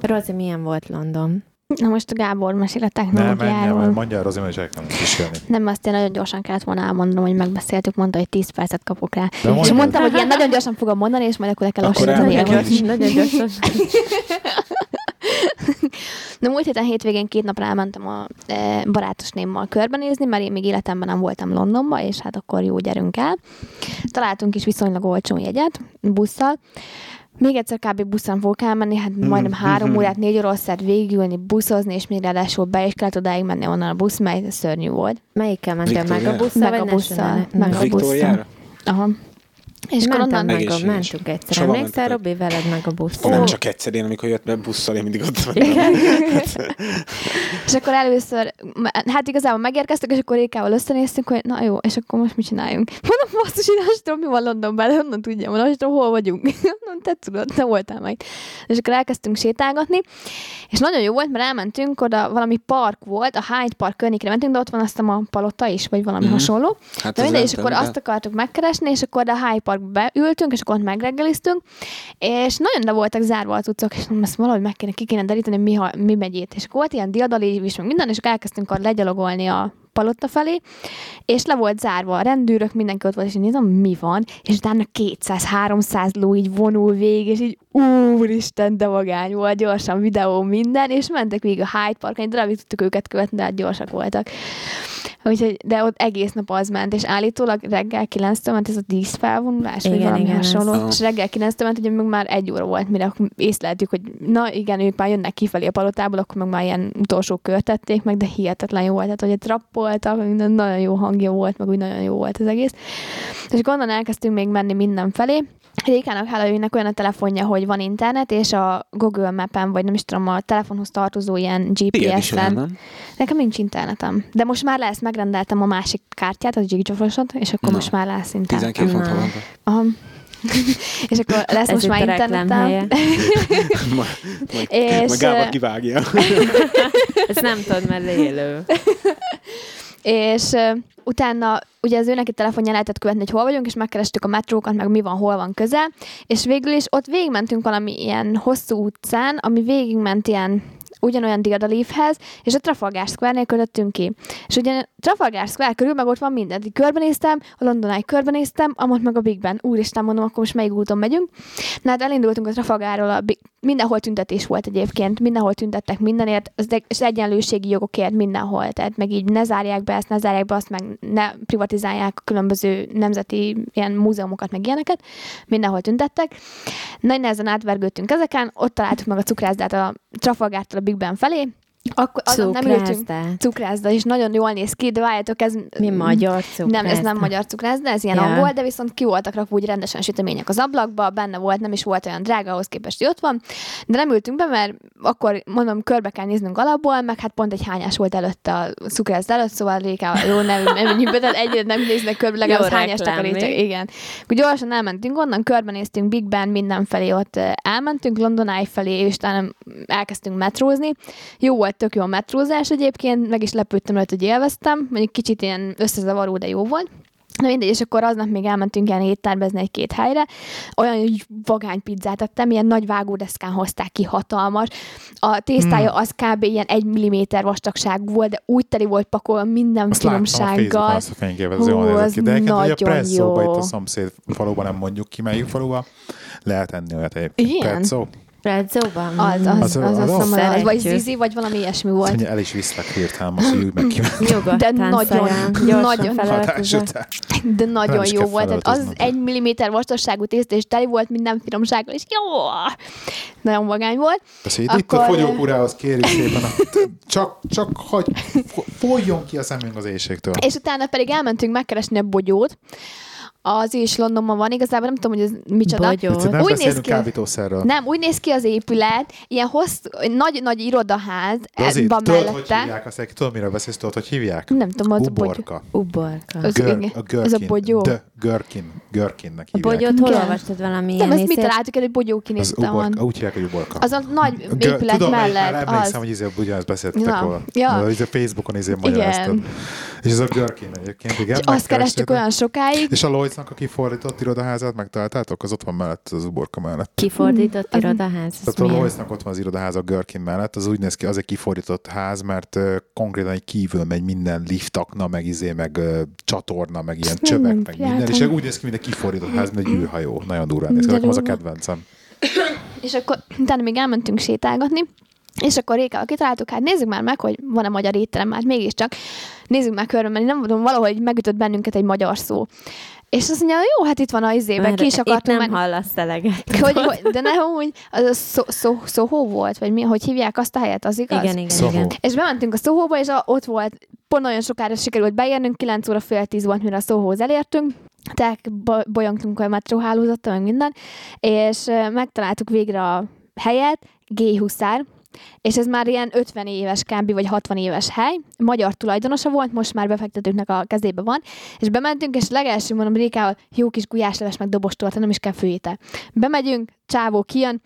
Rozi, milyen volt London? Na most a Gábor mesél a nem, technológiáról. mondja el, azért, hogy elkezdem kísérni. Nem, azt én nagyon gyorsan kellett volna elmondanom, hogy megbeszéltük, mondta, hogy 10 percet kapok rá. De és mondtam, hogy ilyen nagyon gyorsan fogom mondani, és majd akkor le kell lassítani. Nagyon gyorsan. Na múlt héten hétvégén két napra elmentem a e, barátosnémmal körbenézni, mert én még életemben nem voltam Londonba, és hát akkor jó, gyerünk el. Találtunk is viszonylag olcsó jegyet busszal. Még egyszer kb. buszon fogok elmenni, hát majdnem három órát, négy szert végigülni, buszozni, és még ráadásul be is kellett odáig menni onnan a busz, mely szörnyű volt. Melyikkel mentél? Meg a busszal, Meg a busszal, meg a Viktóriára? Aha. És akkor onnan... meg, a, mentünk egyszer. Sova Emlékszel? Robi, veled meg a busszal? Nem csak egyszer én, amikor jött be busszal, én mindig ott voltam. És akkor először, hát igazából megérkeztek, és akkor Rékával összenéztünk, hogy na jó, és akkor most mit csináljunk? Mondom, basszus, én azt tudom, mi van Londonban, de honnan tudjam, azt tudom, hol vagyunk. Mondom, te tudod, te voltál meg. És akkor elkezdtünk sétálgatni, és nagyon jó volt, mert elmentünk oda, valami park volt, a Hyde Park környékre mentünk, de ott van azt a palota is, vagy valami Mhm. hasonló. Hát De mindegy, és akkor azt akartuk megkeresni, és akkor a Hyde Parkba beültünk, és akkor ott megreggeliztünk, és nagyon le voltak zárva a cuccok, és mondom, ezt valahogy meg kéne, ki kéne deríteni, mi, ha, mi megy. És akkor volt ilyen diadalív is, meg minden, és elkezdtünk akkor legyalogolni a palotta felé, és le volt zárva a rendőrök, mindenki ott volt, és én nézem, mi van, és utána 200-300 ló így vonul végig, és így úristen, de vagány volt, gyorsan videó minden, és mentek végig a Hyde Park, egy darabig tudtuk őket követni, de hát gyorsak voltak. Úgyhogy, de ott egész nap az ment, és állítólag reggel 9-től ment ez a díszfelvonulás, vagy Igen, valami igen, ez- hasonló. Aha. És reggel 9-től ment, ugye meg már egy óra volt, mire észleltük, hogy na igen, ők már jönnek kifelé a palotából, akkor meg már ilyen utolsó kört tették meg, de hihetetlen jó volt, tehát hogy trappoltak, minden nagyon jó hangja volt, meg úgy nagyon jó volt az egész. És onnan elkezdtünk még menni mindenfelé, Rékának hála olyan a telefonja, hogy van internet, és a Google Mapen, vagy nem is tudom, a telefonhoz tartozó ilyen GPS-en. Nekem nincs internetem. De most már lesz, megrendeltem a másik kártyát, a Gigafosot, és akkor Na. most már lesz internet. 12 font havonta. És akkor lesz Ez most már internetem. Majd, majd, És, majd Gábor eh, kivágja. Ezt nem tudod, mert élő. És uh, utána ugye az ő neki telefonján lehetett követni, hogy hol vagyunk, és megkerestük a metrókat, meg mi van, hol van közel, és végül is ott végigmentünk valami ilyen hosszú utcán, ami végigment ilyen ugyanolyan diadalívhez, és a Trafalgar Square-nél kötöttünk ki. És ugye Trafalgar Square körül meg ott van minden. Körbenéztem, a Londonai körbenéztem, amott meg a Big Ben. Úristen, mondom, akkor most melyik úton megyünk. Na hát elindultunk a Trafalgarról, a Big... mindenhol tüntetés volt egyébként, mindenhol tüntettek mindenért, az, egyenlőségi jogokért mindenhol. Tehát meg így ne zárják be ezt, ne zárják be azt, meg ne privatizálják a különböző nemzeti ilyen múzeumokat, meg ilyeneket. Mindenhol tüntettek. Nagy nehezen átvergődtünk ezeken, ott találtuk meg a cukrászdát a Trafalgártól a Big Ben felé, akkor azon nem ültünk. Cukrászda. És nagyon jól néz ki, de várjátok, ez... Mi magyar cukrászda? Nem, ez nem magyar cukrászda, ez ilyen Ja. angol, de viszont ki voltak rakva úgy rendesen sütemények az ablakba, benne volt, nem is volt olyan drága ahhoz képest, hogy ott van, de nem ültünk be, mert akkor mondom, körbe kell néznünk alapból, meg hát pont egy hányás volt előtte a cukrászda előtt, szóval Réka, jó, nem, nem tehát egyre nem néznek körbe, legalább hányást még. Igen. Akkor gyorsan elmentünk onnan, körbenéztünk Big Ben, mindenfelé ott eh, elmentünk, London Eye felé, és utána elkezdtünk metrózni. Jó volt, tök jó a metrózás egyébként, meg is lepődtem rajta, hogy élveztem, mondjuk kicsit ilyen összezavaró, de jó volt. Na mindegy, és akkor aznap még elmentünk ilyen étterbezni egy-két helyre. Olyan hogy vagány pizzát ettem, ilyen nagy vágódeszkán hozták ki, hatalmas. A tésztája Hmm. az kb. ilyen egy milliméter vastagságú volt, de úgy teli volt pakolva minden Azt láttam a Facebookon finomsággal. azt a fényképet, Hú, az az ki. De egyébként, hogy a presszóba jó. itt a szomszéd faluban nem mondjuk ki, melyik faluba, lehet enni olyat. Igen? Presszó. Prezzóban? Az, az, az, Az- az, az- az, az, vagy zizi, vagy valami ilyesmi volt. mondja, el is viszlek hirtelen, most hívjuk meg ki. De nagyon, nagyon. De nagyon jó volt. Tehát az egy milliméter vastagságú tészta, és teli volt minden finomsággal, és jó! Nagyon vagány volt. Azt itt, a Akkor- fogyókúrához kérjük szépen, csak, csak hagy, fo- folyjon ki a szemünk az éjségtől. És utána pedig elmentünk megkeresni a bogyót. Az is Londonban van, igazából nem tudom, hogy ez micsoda. Nem Úgy néz ki- kábítószerről. Nem, úgy néz ki az épület, ilyen hossz, nagy-nagy irodaház De azért, van tudod, hogy mellette. hívják azt, aki tudod, miről beszélsz, tudod, hogy hívják? Nem tudom, az a bogyó. Uborka. Uborka. Az- Gör, a Ez a Görkin. bogyó. De, Görkin. Görkinnek A hívják. bogyót hol olvastad valami Nem, ezt mit találtuk el, hogy bogyó kinézte van. Úgy hívják, hogy uborka. Az a nagy Gö- épület Tudom, mert már mellett. emlékszem, Az. hogy izé ugyanazt beszéltetek Na, róla. ja. Ez a Facebookon izé magyaráztad. És ez a Görkin egyébként, igen. És azt kerestük olyan sokáig, És a Lloydsnak a kifordított irodaházát megtaláltátok? Az ott van mellett, az uborka mellett. Kifordított Az- irodaház? Ez Tehát a? Lloydsnak ott van az irodaháza a Görkin mellett, az úgy néz ki, az egy kifordított ház, mert uh, konkrétan egy kívül megy minden liftakna, meg izé, meg uh, csatorna, meg ilyen csövek, meg minden, és jártam. úgy néz ki, mint egy kifordított ház, mint egy űrhajó. Nagyon durván néz ki, nekem az a kedvencem. És akkor utána még elmentünk sétálgatni, és akkor Rékával kitaláltuk, hát nézzük már meg, hogy van-e magyar étterem, már mégiscsak. Nézzük már körbe menni, nem tudom, valahogy megütött bennünket egy magyar szó. És azt mondja, jó, hát itt van a izébe, Mert ki is Itt akartunk nem menni. hallasz eleget. Hogy, hogy, de nem úgy, az a szó, szó, szóhó volt, vagy mi, hogy hívják azt a helyet, az igaz? Igen, igen, igen. És bementünk a Szóhóba, és a, ott volt, pont nagyon sokára sikerült beérnünk, 9 óra fél 10 volt, mire a Szóhóhoz elértünk, tehát bo- bolyongtunk a metróhálózattal, meg minden, és megtaláltuk végre a helyet, G. Huszár, és ez már ilyen 50 éves kb. vagy 60 éves hely, magyar tulajdonosa volt, most már befektetőknek a kezébe van, és bementünk, és legelső mondom Rékával, jó kis gulyásleves, meg dobostorta, nem is kell főétel. Bemegyünk, csávó kijön,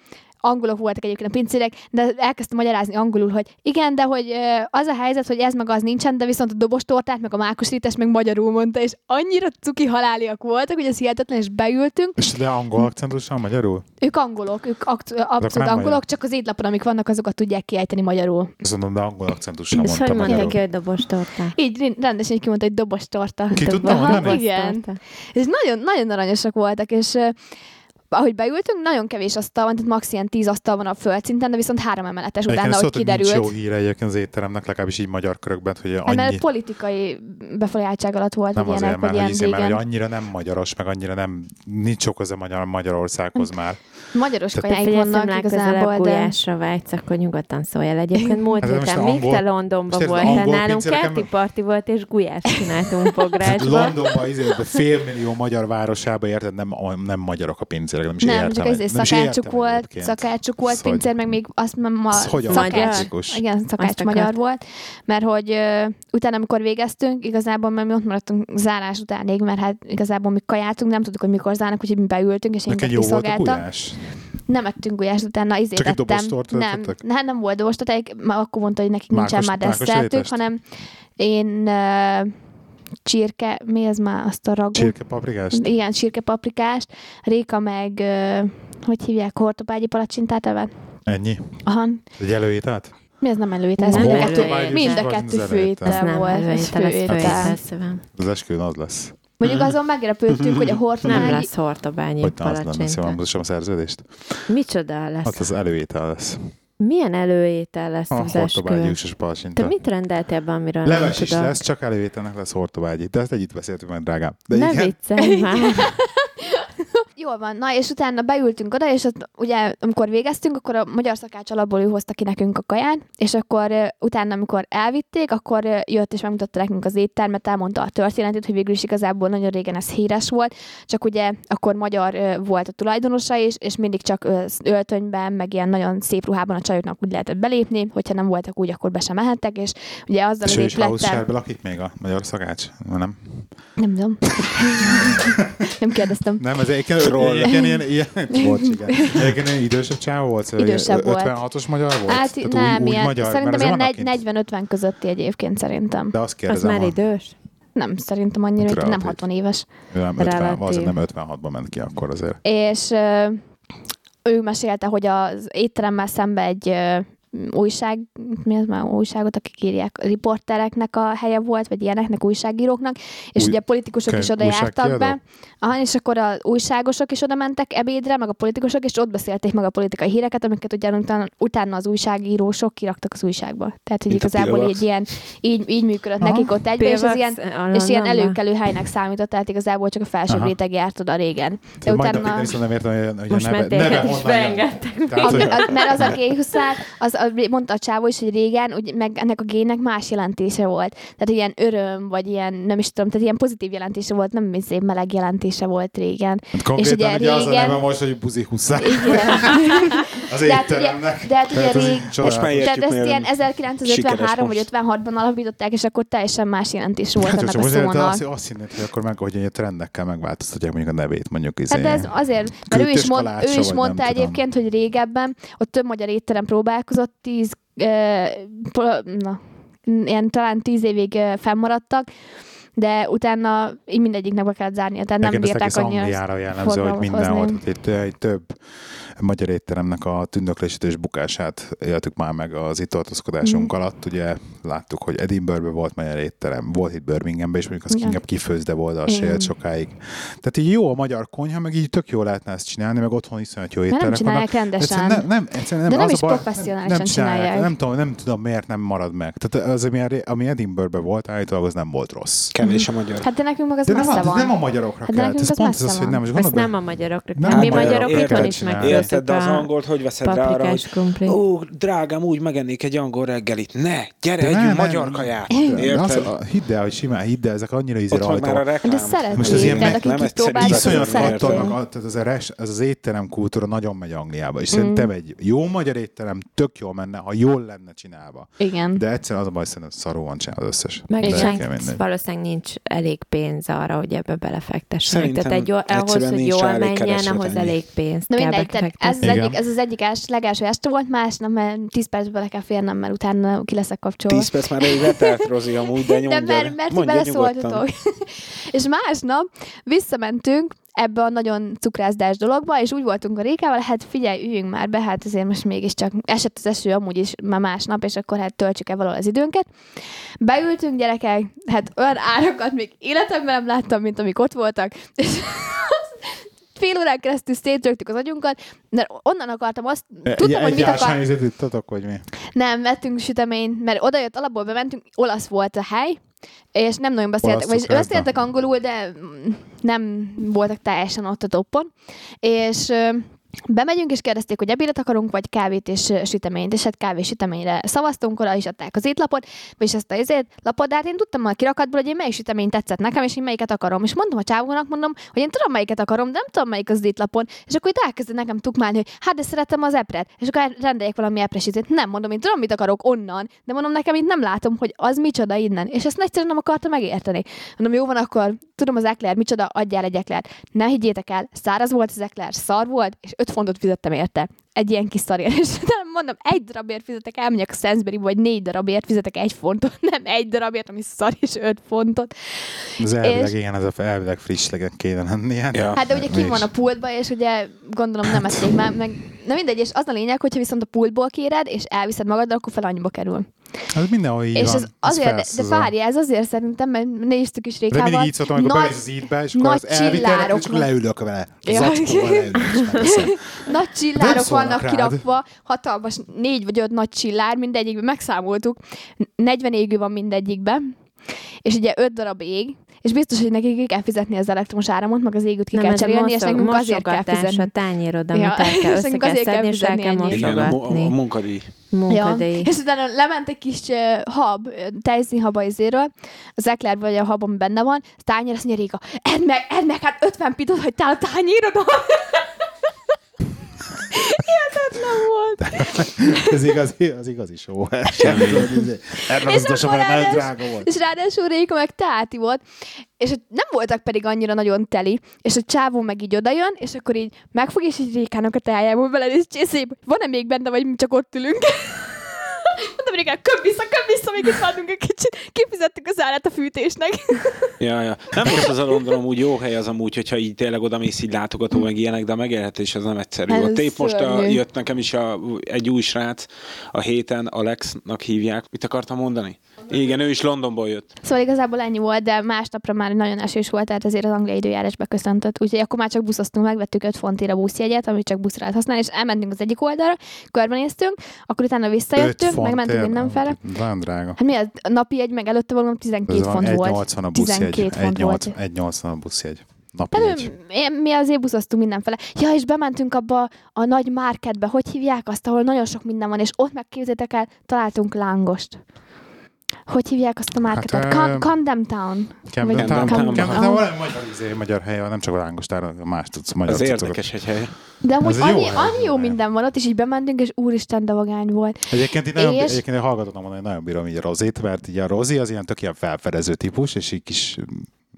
angolok voltak egyébként a pincérek, de elkezdtem magyarázni angolul, hogy igen, de hogy az a helyzet, hogy ez meg az nincsen, de viszont a dobostortát, meg a mákosítást meg magyarul mondta, és annyira cuki haláliak voltak, hogy ez hihetetlen, és beültünk. És de angol akcentussal magyarul? Ők angolok, ők akt- abszolút angolok, magyar. csak az étlapon, amik vannak, azokat tudják kiejteni magyarul. Azt mondom, de angol akcentussal mondta hogy mondta magyarul. ki, hogy dobos torta? Így rend- rendesen így kimondta, hogy dobostorta. Ki tudta mondani? Igen. És nagyon, nagyon aranyosak voltak, és ahogy beültünk, nagyon kevés asztal van, tehát max. ilyen tíz asztal van a földszinten, de viszont három emeletes utána, szólt, hogy nincs jó kiderült. híre egyébként az étteremnek, legalábbis így magyar körökben, hogy Hát, mert annyi... politikai befolyáltság alatt volt, Nem azért, mert, hogy, ilyen izé, mert hogy annyira nem magyaros, meg annyira nem, nincs sok köze Magyar, Magyarországhoz már. Magyaros Figyelj, vannak igazából, de... gulyásra vágysz, akkor nyugodtan szóljál. Egyébként múlt Hát héten, a még te Londonban voltál, nálunk kerti parti volt, és gulyást csináltunk Hát pográsba. Londonban, izé, de félmillió magyar városába, érted, nem, nem magyarok a pincérek, nem is Nem, értem. csak is szakácsuk volt, szakácsuk volt, Ez hogy- pincér, meg még azt nem ma Ez szakács. Igen, szakács Azt magyar akart. volt, mert hogy ö, utána, amikor végeztünk, igazából mert mi ott maradtunk zárás utánig, mert hát igazából mi kajáltunk, nem tudtuk, hogy mikor zárnak, úgyhogy mi beültünk, és én Neked jó volt a kiszolgáltam. gulyás? Nem ettünk gulyást utána, izét Csak egy ettem. dobostortát Nem, nem, nem volt dobostortáig, már akkor mondta, hogy nekik nincsen Mákos- már desszertük, hanem én uh, csirke, mi ez már azt a ragú? Csirke paprikást? Igen, csirke paprikást, Réka meg, hogy hívják, hortopágyi palacsintát evett. Ennyi? Aha, Egy előételt? Mi ez nem előétel? Ez Nem mind a előétel. kettő, mind a kettő főétel Ez nem volt. Ez előétel, ez főétel szívem. Az esküvőn az lesz. Mondjuk azon meglepődtünk, hogy a Nem hortobágyi... lesz hortobányi Hogy ne az szóval palacsinta. mutassam a szerződést? Micsoda lesz? Hát az előétel lesz. Milyen előétel lesz A az esküvőn? jussos Te palacsinta. mit rendeltél be, amiről Leves nem is tudok? lesz, csak előételnek lesz hortobágyi. De ezt együtt beszéltünk meg, drágám. De Ne igen, viccelj már. Jól van, na és utána beültünk oda, és ott, ugye amikor végeztünk, akkor a magyar szakács alapból ő hozta ki nekünk a kaját, és akkor utána, amikor elvitték, akkor jött és megmutatta nekünk az éttermet, elmondta a történetét, hogy végül is igazából nagyon régen ez híres volt, csak ugye akkor magyar volt a tulajdonosa is, és mindig csak öltönyben, meg ilyen nagyon szép ruhában a csajoknak úgy lehetett belépni, hogyha nem voltak úgy, akkor be sem mehettek, és ugye azzal az épülettel... Lakik még a magyar szakács? Nem? Nem tudom. nem kérdeztem. Nem, ez egyébként Troll. ilyen, ilyen, ilyen, bocs, igen. Egyébként ilyen idősebb csávó volt? Szóval Idősebb volt. 56-os magyar volt? Hát Tehát nem, úgy, úgy ilyen, magyar, szerintem ilyen azért vannak kint- 40-50 közötti egyébként szerintem. De azt Az kérdezem, már ha- idős? Nem, szerintem annyira, hogy nem Relatív. 60 éves. nem 50, Relatív. azért nem 56-ban ment ki akkor azért. És ő mesélte, hogy az étteremmel szembe egy újság, mi az már újságot, akik írják, riportereknek a helye volt, vagy ilyeneknek, újságíróknak, és Új- ugye a politikusok is oda jártak be. Aha, és akkor az újságosok is oda mentek ebédre, meg a politikusok, és ott beszélték meg a politikai híreket, amiket ugye utána, utána az újságírósok kiraktak az újságba. Tehát, hogy Mint igazából így, ilyen, így, így működött Aha. nekik ott egybe, és ez ilyen, és ilyen előkelő helynek számított, tehát igazából csak a felsőbb Aha. réteg járt oda régen. De Majd utána... viszont nem értem, hogy Most a már neve, neve téged is honnan jön. beengedtek. Tehát, A, hogy a, mert az a géhuszár, az, az, mondta a csávó is, hogy régen, úgy, meg ennek a gének más jelentése volt. Tehát ilyen öröm, vagy ilyen, nem is tudom, tehát ilyen pozitív jelentése volt, nem izé meleg jelentése volt régen. hát konkrétan ugye ugye az a régen- neve most, hogy buzi huszár Igen. az De hát ugye, de hát ugye Tehát ez rég, Most már tehát ezt ilyen sikeres 1953 vagy most. 56-ban alapították, és akkor teljesen más jelentés volt Hát, ennek a szónak. azt, azt hinnéd, hogy akkor meg, hogy a trendekkel megváltoztatják mondjuk a nevét, mondjuk izé. Hát de ez azért, mert ő is, mond, ő is mondta egyébként, hogy régebben ott több magyar étterem próbálkozott, tíz, eh, na, ilyen talán tíz évig eh, fennmaradtak, de utána így mindegyiknek be kellett zárnia, tehát nem bírták annyira. Angliára jellemző, hogy mindenhol, hozni. tehát itt egy több magyar étteremnek a tündöklését és bukását éltük már meg az itt tartózkodásunk Mhm. alatt. Ugye láttuk, hogy Edinburghben volt magyar étterem, volt itt Birminghamben, és mondjuk az Igen. inkább kifőzde volt a sélt sokáig. Tehát így jó a magyar konyha, meg így tök jó lehetne ezt csinálni, meg otthon iszonyat jó Mert nem étterek vannak. csinálják rendesen. Nem, nem, egyszerűen nem, De nem az is baj, professzionálisan nem, nem csinálják. csinálják. Nem tudom, nem tudom, miért nem marad meg. Tehát az, ami, ami Edinburghben volt, állítólag az nem volt rossz. Kevés a magyar. Hát de nekünk meg az De nem, messze a, van. nem a magyarokra Hát kell. Ez az pont ez messze az, hogy nem. Ezt nem a magyarokra Nem kell. a Mi magyarok, itthon is csinálják. Érted, de az angolt hogy veszed rá arra, hogy ó, drágám, úgy megennék egy angol reggelit. Ne, gyere, De együnk magyar nem. kaját. Az, Érted? a, hidd el, hogy simán, hidd el, ezek annyira rajta. reklám. De szeretnék, Most ez ilyen meg- nem Iszonyat kattognak, tehát ez, a res, ez az étterem kultúra nagyon megy Angliába, és Mm. szerintem egy jó magyar étterem tök jól menne, ha jól lenne csinálva. Igen. De egyszerűen az a baj, szerintem szarul van csinálva az összes. Meg mindegy. valószínűleg nincs elég pénz arra, hogy ebbe belefektessenek. Tehát egy, jó- ahhoz, hogy jól menjen, ahhoz elég pénzt Na mindegy, ez, az. Igen. egyik, ez az egyik els, legelső este volt, másnap, mert 10 percben le kell férnem, mert utána ki leszek kapcsolva. 10 perc már elég letelt, Rozi, amúgy, de De nyomd mert, mert ti beleszóltatok. és másnap visszamentünk ebbe a nagyon cukrászdás dologba, és úgy voltunk a Rékával, hát figyelj, üljünk már be, hát azért most mégiscsak esett az eső amúgy is már másnap, és akkor hát töltsük el valahol az időnket. Beültünk gyerekek, hát olyan árakat még életemben nem láttam, mint amik ott voltak, és fél órán keresztül szétrögtük az agyunkat, de onnan akartam azt, tudtam, egy, hogy mit akar, ásványvizet ittatok, vagy mi? nem, vettünk süteményt, mert oda jött, alapból bementünk, olasz volt a hely, és nem nagyon beszéltek, cukrászda? beszéltek angolul, de nem voltak teljesen ott a toppon. És bemegyünk, és kérdezték, hogy ebédet akarunk, vagy kávét és süteményt, és hát kávé süteményre szavaztunk, oda is adták az étlapot, és ezt a ezért lapot, de hát én tudtam a kirakatból, hogy én melyik sütemény tetszett nekem, és én melyiket akarom. És mondtam a csávónak, mondom, hogy én tudom, melyiket akarom, de nem tudom, melyik az étlapon. És akkor itt elkezdett nekem tukmálni, hogy hát de szeretem az epret. És akkor rendeljek valami epresítőt. Nem mondom, én tudom, mit akarok onnan, de mondom nekem itt nem látom, hogy az micsoda innen. És ezt egyszerűen nem akarta megérteni. Mondom, jó van, akkor tudom az ekler, micsoda, adjál egy eklert. Ne higgyétek el, száraz volt az ekler, szar volt, és 5 fontot fizettem érte. Egy ilyen kis szarért. És utána mondom, egy darabért fizetek, elmegyek a Sainsbury vagy négy darabért fizetek egy fontot, nem egy darabért, ami szar és 5 fontot. Az elvileg, És- igen, ez a elvileg friss legyen kéne lenni. Hát, Ja. Hát de ugye kim van a pultba, és ugye gondolom nem ették már, meg na mindegy, és az a lényeg, hogyha viszont a pultból kéred, és elviszed magaddal, akkor fel annyiba kerül. Ez mindenhol így és van. ez azért, de, felsz, de ez a- várja, ez azért szerintem, mert néztük is De mindig Rékával. így szoktam, amikor nagy, az ídbe, és akkor az elvitelek, csillárok csak leülök vele. Ja. Zacskóval leülök, nagy csillárok vannak rád. kirakva, hatalmas négy vagy öt nagy csillár, mindegyikben megszámoltuk, 40 égő van mindegyikben, és ugye öt darab ég, és biztos, hogy nekik ki kell fizetni az elektromos áramot, meg az égőt ki Nem, kell cserélni, és nekünk azért kell fizetni. a tányérod, Ja, amit el és kell össze nekünk kell azért kell és el kell ennyit. Igen, a, mu- a mosogatni. munkadíj. Munkadíj. És utána lement egy kis uh, hab, tejszín haba izéről, az ekler vagy a habon benne van, a tányér azt mondja Réka, edd meg, edd meg, hát 50 pitot hagytál a tányérodon. Hihetetlen volt. Ez igazi, az igazi show. Semmi. Erre És az ráadásul- drága volt. És ráadásul Réka meg táti volt, és nem voltak pedig annyira nagyon teli, és a csávó meg így odajön, és akkor így megfog, és így Rékának a teájából belenéz csészébe, van-e még benne, vagy mi csak ott ülünk? Mondom, Réka, köbb vissza, köbb vissza, még itt maradunk egy kicsit. Kifizettük az árát a fűtésnek. Ja, ja. Nem rossz az a London, úgy jó hely az amúgy, hogyha így tényleg oda mész így látogató, meg ilyenek, de a megélhetés az nem egyszerű. Ez Ott épp most a, jött nekem is a, egy új srác, a héten Alexnak hívják. Mit akartam mondani? Igen, ő is Londonból jött. Szóval igazából ennyi volt, de másnapra már nagyon esős volt, tehát azért az angliai időjárás beköszöntött. Úgyhogy akkor már csak buszoztunk, megvettük 5 fontért a buszjegyet, amit csak buszra lehet használni, és elmentünk az egyik oldalra, körbenéztünk, akkor utána Öt visszajöttünk, megmentünk mindenfele. Nagyon drága. Hát mi az? A napi egy meg előtte valami 12 Ez van, font volt. 1,80 a buszjegy. 12 font 1,80 volt. 1,80 a buszjegy. Napi Hát, mi azért buszoztunk mindenfele. Ja, és bementünk abba a nagy marketbe, hogy hívják azt, ahol nagyon sok minden van, és ott meg képzétek el, találtunk lángost. Hogy hívják azt a marketet? Hát, Hát, ö, Camden Town. Vagy- Town. Town valami magyar, izé, magyar hely, nem csak a lángostár, más tudsz, magyar Az cuccokat. érdekes egy hely. De amúgy egy jó annyi, hely, annyi jó minden van ott, és így bementünk, és úristen, de vagány volt. Egyébként, itt nagyon, És- egyébként én hallgatom mondani, nagyon bírom így a Rozét, mert így a Rozi az ilyen tök ilyen felfedező típus, és így kis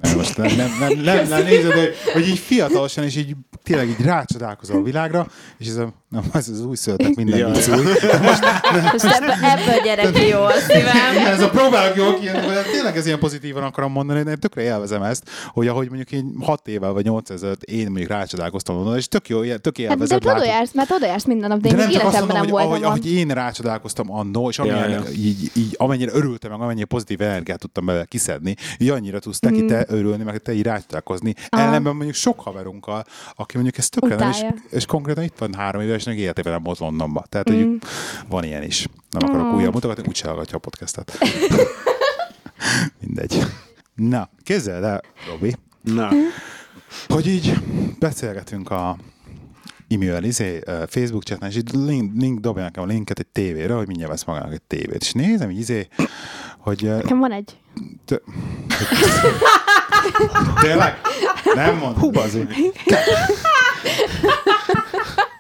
nem, most nem, nem, nem, nem, nem nézed, hogy, hogy így fiatalosan, és így tényleg így rácsodálkozol a világra, és ez, a, nem, ez az újszülöttek minden Ja. ja. új. Most ebből, ebből gyere ki jól szívem. Igen, ez a próbálok jól ki, de tényleg ez ilyen pozitívan akarom mondani, de én tökre élvezem ezt, hogy ahogy mondjuk én 6 évvel vagy 8 ezelőtt én mondjuk rácsodálkoztam volna, és tök jó, tök Hát, élvezem. de te oda jársz, mert oda jársz minden nap, de, De én nem csak azt életemben mondom, nem voltam ahogy, ahogy én rácsodálkoztam annó, és amilyen, Ja, ja. Így, így, amennyire örültem, meg amennyire pozitív energiát tudtam belőle kiszedni, így annyira tudsz neki Mm. te örülni, meg te így rácsodálkozni. Aha. Ellenben mondjuk sok haverunkkal, aki mondjuk ezt tökre nem, és, és konkrétan itt van három éves, és még életében nem volt Londonba. Tehát, hogy Mm. van ilyen is. Nem akarok újra mutogatni, úgyse hallgatja a podcastet. Mindegy. Na, képzeld el, Robi, Na, hogy így beszélgetünk a e-mail, izé, Facebook chaten, és így link, link dobja nekem a linket egy tévére, hogy mindjárt vesz magának egy tévét. És nézem, így izé, hogy Nekem van egy. te- tényleg? Nem mondom. Hú, bazzi.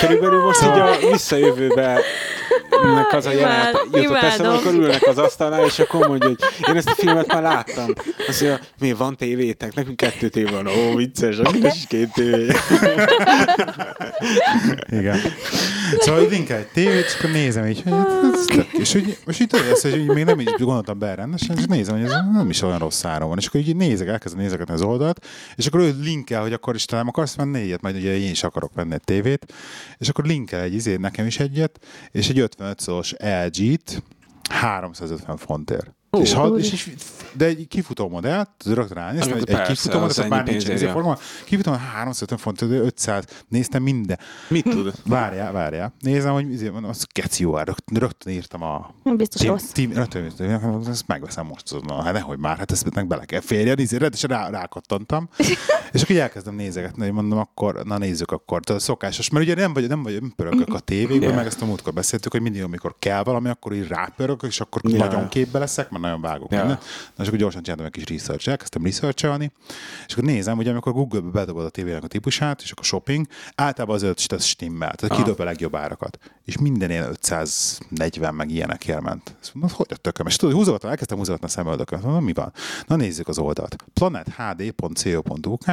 körülbelül most így a visszajövőbe nek az a jelenet jutott eszembe, amikor ülnek az asztalnál, és akkor mondja, hogy én ezt a filmet már láttam. Azt mondja, mi van tévétek? Nekünk kettő tévé van. Ó, vicces, akkor is két tévé. Igen. Szóval így linkel egy tévét, és akkor nézem így, hogy ez tök, és úgy, most így tudod, ezt, hogy így még nem is gondoltam be rendesen, és nézem, hogy ez nem is olyan rossz áron van. És akkor így nézek, elkezdem nézegetni az oldalt, és akkor ő linkel, hogy akkor is talán akarsz venni egyet, majd ugye én is akarok venni egy tévét, és akkor linkel egy izét, nekem is egyet, és egy 55 szoros LG-t 350 fontért. Ó, és, ha, és, és, de egy kifutó modell, tudod, rögtön ránéztem, egy, egy kifutó modell, az tehát ennyi már nincs, ezért forgalom, kifutó 350 font, 500, néztem minden. Mit tud? Várjál, várjál. Nézem, hogy izé, mondom, az keci jó. Rögtön, rögtön írtam a... Biztos Tim, rossz. tim, rögtön írtam, ezt megveszem most. Tudom, hát nehogy már, hát ezt meg bele kell férjen. Izé, és rá, rákattantam. és akkor így elkezdem nézegetni, hogy mondom, akkor, na nézzük akkor. Tehát szokásos, mert ugye nem vagy, nem vagy, pörögök a tévékben, Yeah. meg ezt a múltkor beszéltük, hogy mindig, amikor kell valami, akkor így rápörögök, és akkor Yeah. nagyon képbe leszek, mert nagyon vágok Ja. minden. Na, és akkor gyorsan csináltam egy kis research elkezdtem researchelni, és akkor nézem, hogy amikor Google-be bedobod a tévének a típusát, és akkor shopping, általában az öt stimmel, tehát Aha. kidob a legjobb árakat. És minden ilyen 540 meg ilyenek jelment. Ezt mondom, hogy a tököm? És tudod, húzogattam, elkezdtem húzogatni a szemöldököt. Mondom, mi van? Na nézzük az oldalt. planethd.co.uk,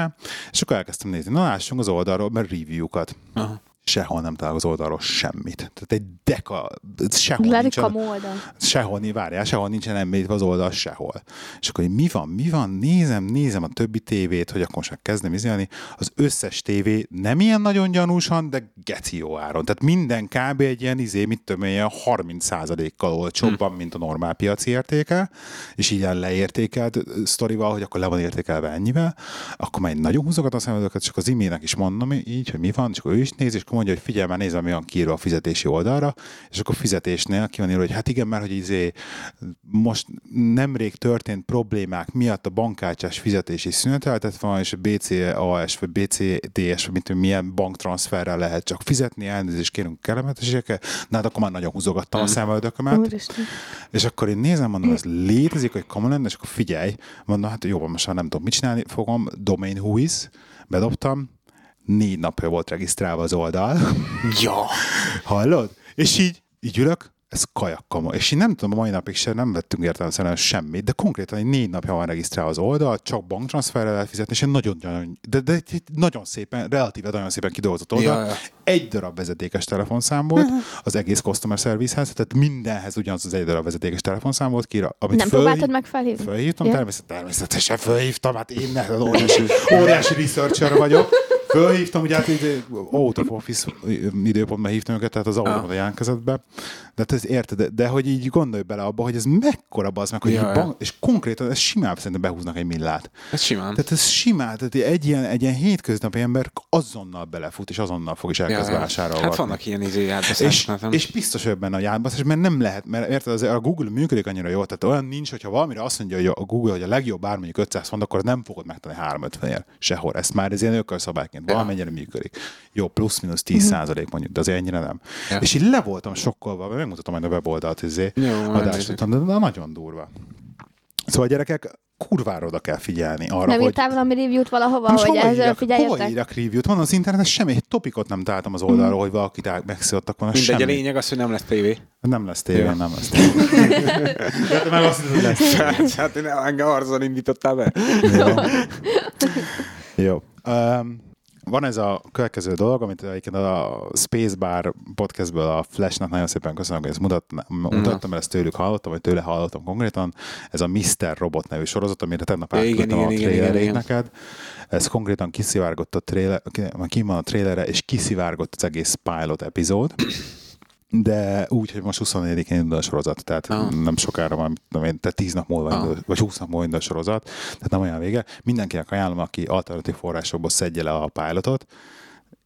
és akkor elkezdtem nézni. Na lássunk az oldalról, mert review-kat. Aha. Sehol nem találok az oldalról semmit. Tehát egy deka, sehol Lehet, nincsen, oldal. sehol, várjál, sehol nincsen említve az oldal, sehol. És akkor hogy mi van, mi van, nézem, nézem a többi tévét, hogy akkor most már kezdem izélni. Az összes tévé nem ilyen nagyon gyanúsan, de geci jó áron. Tehát minden kb. egy ilyen izé, mit tudom, ilyen 30%-kal olcsóbban, mint a normál piaci értéke, és ilyen leértékelt sztorival, hogy akkor le van értékelve ennyivel, akkor már én nagyon húzogat a szemedőket, csak az imének is mondom így, hogy mi van, és akkor ő is néz, és akkor mondja, hogy figyelj már, nézem, mi van kiírva a fizetési oldalra, és akkor fizetésnél ki van írva, hogy hát igen, mert hogy izé most nemrég történt problémák miatt a bankkártyás fizetési szüneteltet van, és a BCAS vagy BCDS, vagy tudom, milyen banktranszferrel lehet csak fizetni, elnézést kérünk kellemetességekkel, na hát akkor már nagyon húzogattam a szemöldökömet, Úristen. és akkor én nézem, mondom, ez létezik, hogy common lenne, és akkor figyelj, mondom, hát jó, most már nem tudom mit csinálni, fogom, domain who is, bedobtam, négy napja volt regisztrálva az oldal, Ja. hallod? És így, így ülök, ez kajakkama. És én nem tudom, a mai napig sem nem vettünk értelemszerűen semmit, de konkrétan egy négy napja van regisztrálva az oldal, csak banktranszferrel lehet fizetni, és egy nagyon, nagyon, de, de egy nagyon szépen, relatíve nagyon szépen kidolgozott oldal. Ja, ja. Egy darab vezetékes telefonszám volt az egész customer servicehez, tehát mindenhez ugyanaz az egy darab vezetékes telefonszám volt kira, amit Nem fölhív- próbáltad meg felhívni? Fölhívtam, Ja. természetesen, természetesen fölhívtam, hát én ne, óriási, óriási researcher vagyok. Fölhívtam, ugye hát out of office időpontban hívtam őket, tehát az autóban a jelentkezetbe. De hát ez érted, de, de, hogy így gondolj bele abba, hogy ez mekkora az meg, hogy Ja, bank, és konkrétan ez simán szerintem behúznak egy millát. Ez simán. Tehát ez simán, tehát egy ilyen, egy ilyen hétköznapi ember azonnal belefut, és azonnal fog is elkezd ja. vásárolni. Hát vannak ilyen izé És, és biztos hogy benne a játbaszás, mert nem lehet, mert érted, az, a Google működik annyira jól, tehát olyan nincs, hogyha valamire azt mondja, hogy a Google, hogy a legjobb ár mondjuk 500 font, akkor nem fogod megtenni 350 ér sehol. Ezt már ez ilyen ökölszabályként. Valamennyire működik. Jó, plusz-minusz 10 százalék mondjuk, de azért ennyire nem. Ja. És így le voltam sokkolva, mert megmutatom majd a weboldalt, izé, adást de, nagyon durva. Szóval gyerekek, kurvára oda kell figyelni arra, Nem hogy... írtál valami review-t valahova, Most hogy hova ezzel írjak, hova figyeljetek? írjak review-t? Van az interneten semmi, egy topikot nem találtam az oldalról, hogy valakit megszóltak volna. Mindegy, a semmi. lényeg az, hogy nem lesz tévé. Nem lesz tévé, Ja. nem lesz tévé. De te meg azt hiszed, hogy lesz tévé. hát én engem arzon indítottál be. Jó. Jó. Um, van ez a következő dolog, amit egyébként a Spacebar podcastből a Flashnak nagyon szépen köszönöm, hogy ezt mutat, mutattam, mert ezt tőlük hallottam, vagy tőle hallottam konkrétan. Ez a Mr. Robot nevű sorozat, amire tegnap átküldtem a trailerét neked. Ez konkrétan kiszivárgott a trailer, ki- ki van a trailere, és kiszivárgott az egész pilot epizód. De úgy, hogy most 24-én indul a sorozat, tehát Ah. nem sokára van, tudom én, tehát 10 nap múlva Ah. indul, vagy 20 nap múlva indul a sorozat, tehát nem olyan vége. Mindenkinek ajánlom, aki alternatív forrásokból szedje le a pilotot,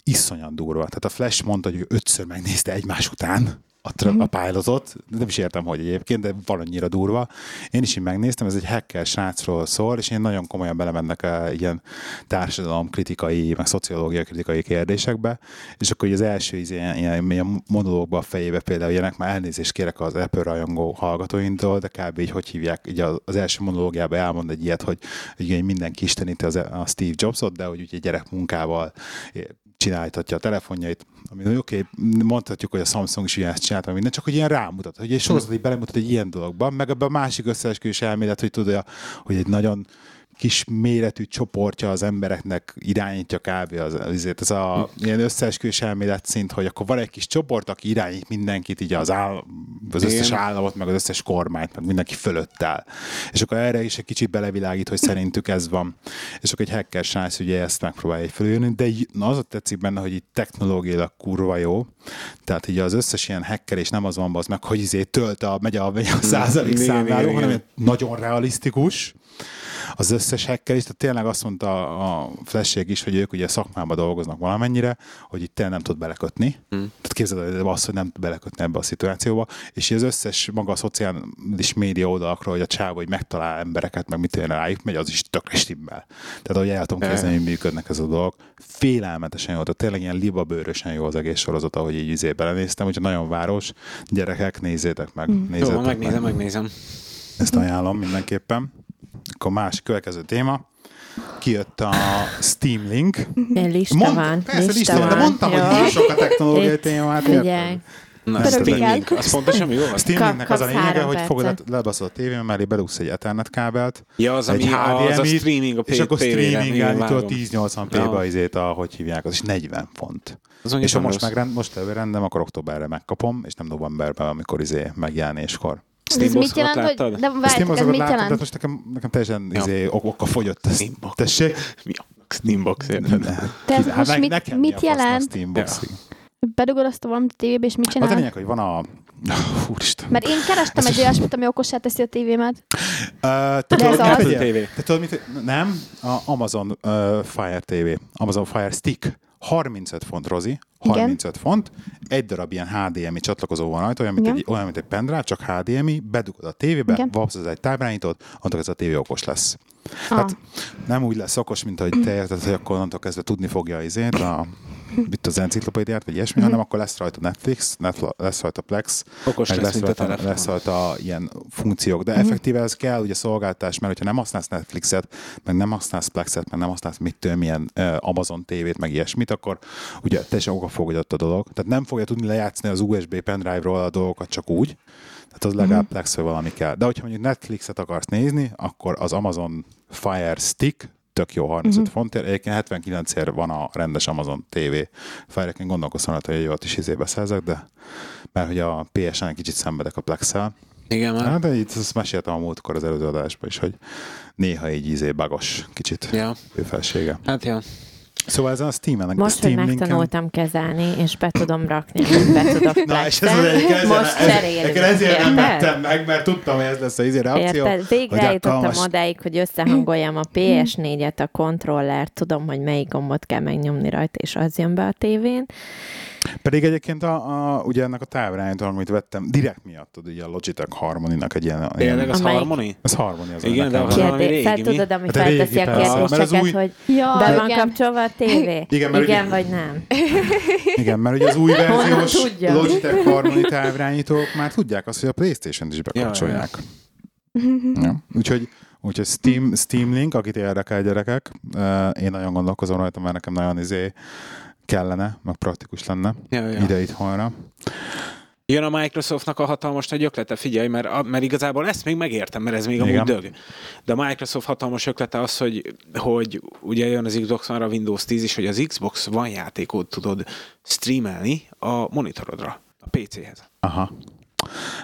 iszonyan durva. Tehát a Flash mondta, hogy ő ötször megnézte egymás után a, tra- a pilotot, nem is értem, hogy egyébként, de valannyira durva. Én is így megnéztem, ez egy hacker srácról szól, és én nagyon komolyan belemennek a ilyen társadalomkritikai, meg szociológia kritikai kérdésekbe, és akkor az első ilyen, ilyen, ilyen monológba a fejébe például ilyenek, már elnézést kérek az Apple rajongó hallgatóintól, de kb. így hogy hívják, így az, első monológiában elmond egy ilyet, hogy, hogy mindenki isteníti az, a Steve Jobsot, de hogy ugye gyerek munkával csináltatja a telefonjait, ami oké, okay, mondhatjuk, hogy a Samsung is ilyen csinálta, minden, csak hogy ilyen rámutat, hogy egy sorozat így belemutat egy ilyen dologban, meg ebben a másik összeesküvés elmélet, hogy tudja, hogy egy nagyon kis méretű csoportja az embereknek irányítja kb. Az, azért ez a ilyen összeesküvés elmélet szint, hogy akkor van egy kis csoport, aki irányít mindenkit, így az, áll, az összes Igen. államot, meg az összes kormányt, meg mindenki fölött áll. És akkor erre is egy kicsit belevilágít, hogy szerintük ez van. És akkor egy hacker srác ugye ezt megpróbálja egy fölülni, de na az ott tetszik benne, hogy így technológiailag kurva jó. Tehát így az összes ilyen hacker, és nem az van az meg, hogy izé tölt a, megy a, megy a százalék számláló, hanem nagyon realisztikus az összes hacker is, tehát tényleg azt mondta a Flash is, hogy ők ugye szakmában dolgoznak valamennyire, hogy itt tényleg nem tud belekötni. Hmm. Tehát képzeld el azt, hogy nem tud belekötni ebbe a szituációba, és az összes maga a szociális média oldalakról, hogy a csávó, hogy megtalál embereket, meg mit olyan rájuk megy, az is tökre stimmel. Tehát ahogy el tudom képzelni, hogy működnek ez a dolog, félelmetesen jó, tehát tényleg ilyen libabőrösen jó az egész sorozat, ahogy így izé belenéztem, úgyhogy nagyon város, gyerekek, nézzétek meg, Hmm. nézzétek Jó, meg. megnézem, megnézem. Ezt ajánlom mindenképpen. Akkor más következő téma. Kijött a Steam Link. Lista Mond- van. Persze, lista, lista van, de mondtam, hogy Jó. nincs sok a technológiai témát. Figyelj. Na, Persze, Steam igen. Link, az pontosan mi volt? Steam Kap- Linknek az a lényege, hogy fogod, percet. lebaszol a tévén mellé, bedugsz egy Ethernet kábelt, Ja, az, egy ami az a HDMI-t, streaming a és akkor. Igen, streamingelni tudod vágom. 1080p-ba Ja. izét, ahogy hívják, az is 40 font. Az És ha most, megrend, most rendem, akkor októberre megkapom, és nem novemberben, amikor izé megjelenéskor. De ez mit jelent, hogy... láttad? De Ezt én várj, ez azokat mit láttam, de jelent? most nekem, nekem teljesen Ja. izé, ok- oka fogyott. Ez, Steambox. tessék? Mi a Steambox, érted? Te ez Hát most ne- mit- nekem mit jelent? Steambox? Bedugod azt a valamit a tévébe, és mit Az a csinál? lényeg, hogy van a... Úristen. Mert én kerestem egy olyasmit, ami okossá teszi a tévémet. Uh, te De tudod, ez az? Apple TV. Te tudod, mit, nem, a Amazon uh, Fire TV, Amazon Fire Stick, 35 font, Rozi, 35 font, egy darab ilyen HDMI csatlakozó van rajta, olyan, mint Igen. egy, olyan, mint egy pendrive, csak HDMI, bedugod a tévébe, Igen. vapsz egy táblányítót, onnantól ez a tévé okos lesz. Ah. Hát nem úgy lesz okos, mint ahogy te érted, hogy akkor onnantól kezdve tudni fogja izét, a, itt az enciklopédiát, vagy ilyesmi, hanem akkor lesz rajta Netflix, net, lesz rajta Plex, Okos meg lesz, lesz, rajta, lesz rajta ilyen funkciók, de effektíve ez kell ugye szolgáltás, mert hogyha nem használsz Netflixet, meg nem használsz Plexet, meg nem használsz mit tudom, milyen uh, Amazon tévét, meg ilyesmit, akkor ugye teljesen okafogyott a dolog. Tehát nem fogja tudni lejátszani az USB pendrive-ról a dolgokat csak úgy, tehát az legalább Plex vagy valami kell. De hogyha mondjuk Netflixet akarsz nézni, akkor az Amazon Fire Stick tök jó 35 uh-huh. fontért. Egyébként 79 ér van a rendes Amazon TV. Fire-én gondolkoztam hogy jót is izébe szerzek, de mert hogy a PSN kicsit szenvedek a Plex-el. Igen, már. Hát, de itt ezt meséltem a múltkor az előző adásban is, hogy néha így izé bagos kicsit Ja. felsége. Hát ja. Szóval ezen a Steam-en, Most, Steam hogy linken- megtanultam kezelni, és be tudom rakni, be tudok Na, és ez az egyik, ezért, most cserélünk. ezért nem vettem meg, mert tudtam, hogy ez lesz az izé reakció. Érted? Végre eljutottam alkalmas- odáig, hogy összehangoljam a PS4-et, a kontrollert, tudom, hogy melyik gombot kell megnyomni rajta, és az jön be a tévén. Pedig egyébként a, a, ugye ennek a távirányító, amit vettem, direkt miattad ugye a Logitech Harmony-nak egy ilyen... Tényleg ilyen az Amelyik- Harmony? ez Harmony az Igen, ennek de a- az valami fel régi, mi? tudod, ami Hát felteszi a kérdéseket, új- hogy Ja, be van igen. kapcsolva a tévé? Igen, mert Igen ugye- vagy nem? Igen, mert ugye az új verziós? Logitech Harmony távirányítók már tudják azt, hogy a Playstation-t is bekapcsolják. Ja, Úgyhogy, úgyhogy Steam, Steam Link, akit érdekel gyerekek, eh, én nagyon gondolkozom rajta, mert nekem nagyon izé kellene, meg praktikus lenne Ja, ja. ide itthonra. Jön a Microsoftnak a hatalmas nagy öklete, figyelj, mert, a, mert igazából ezt még megértem, mert ez még amúgy Igen. dög. De a Microsoft hatalmas öklete az, hogy, hogy ugye jön az Xbox One-ra Windows 10 is, hogy az Xbox One játékot tudod streamelni a monitorodra, a PC-hez. Aha.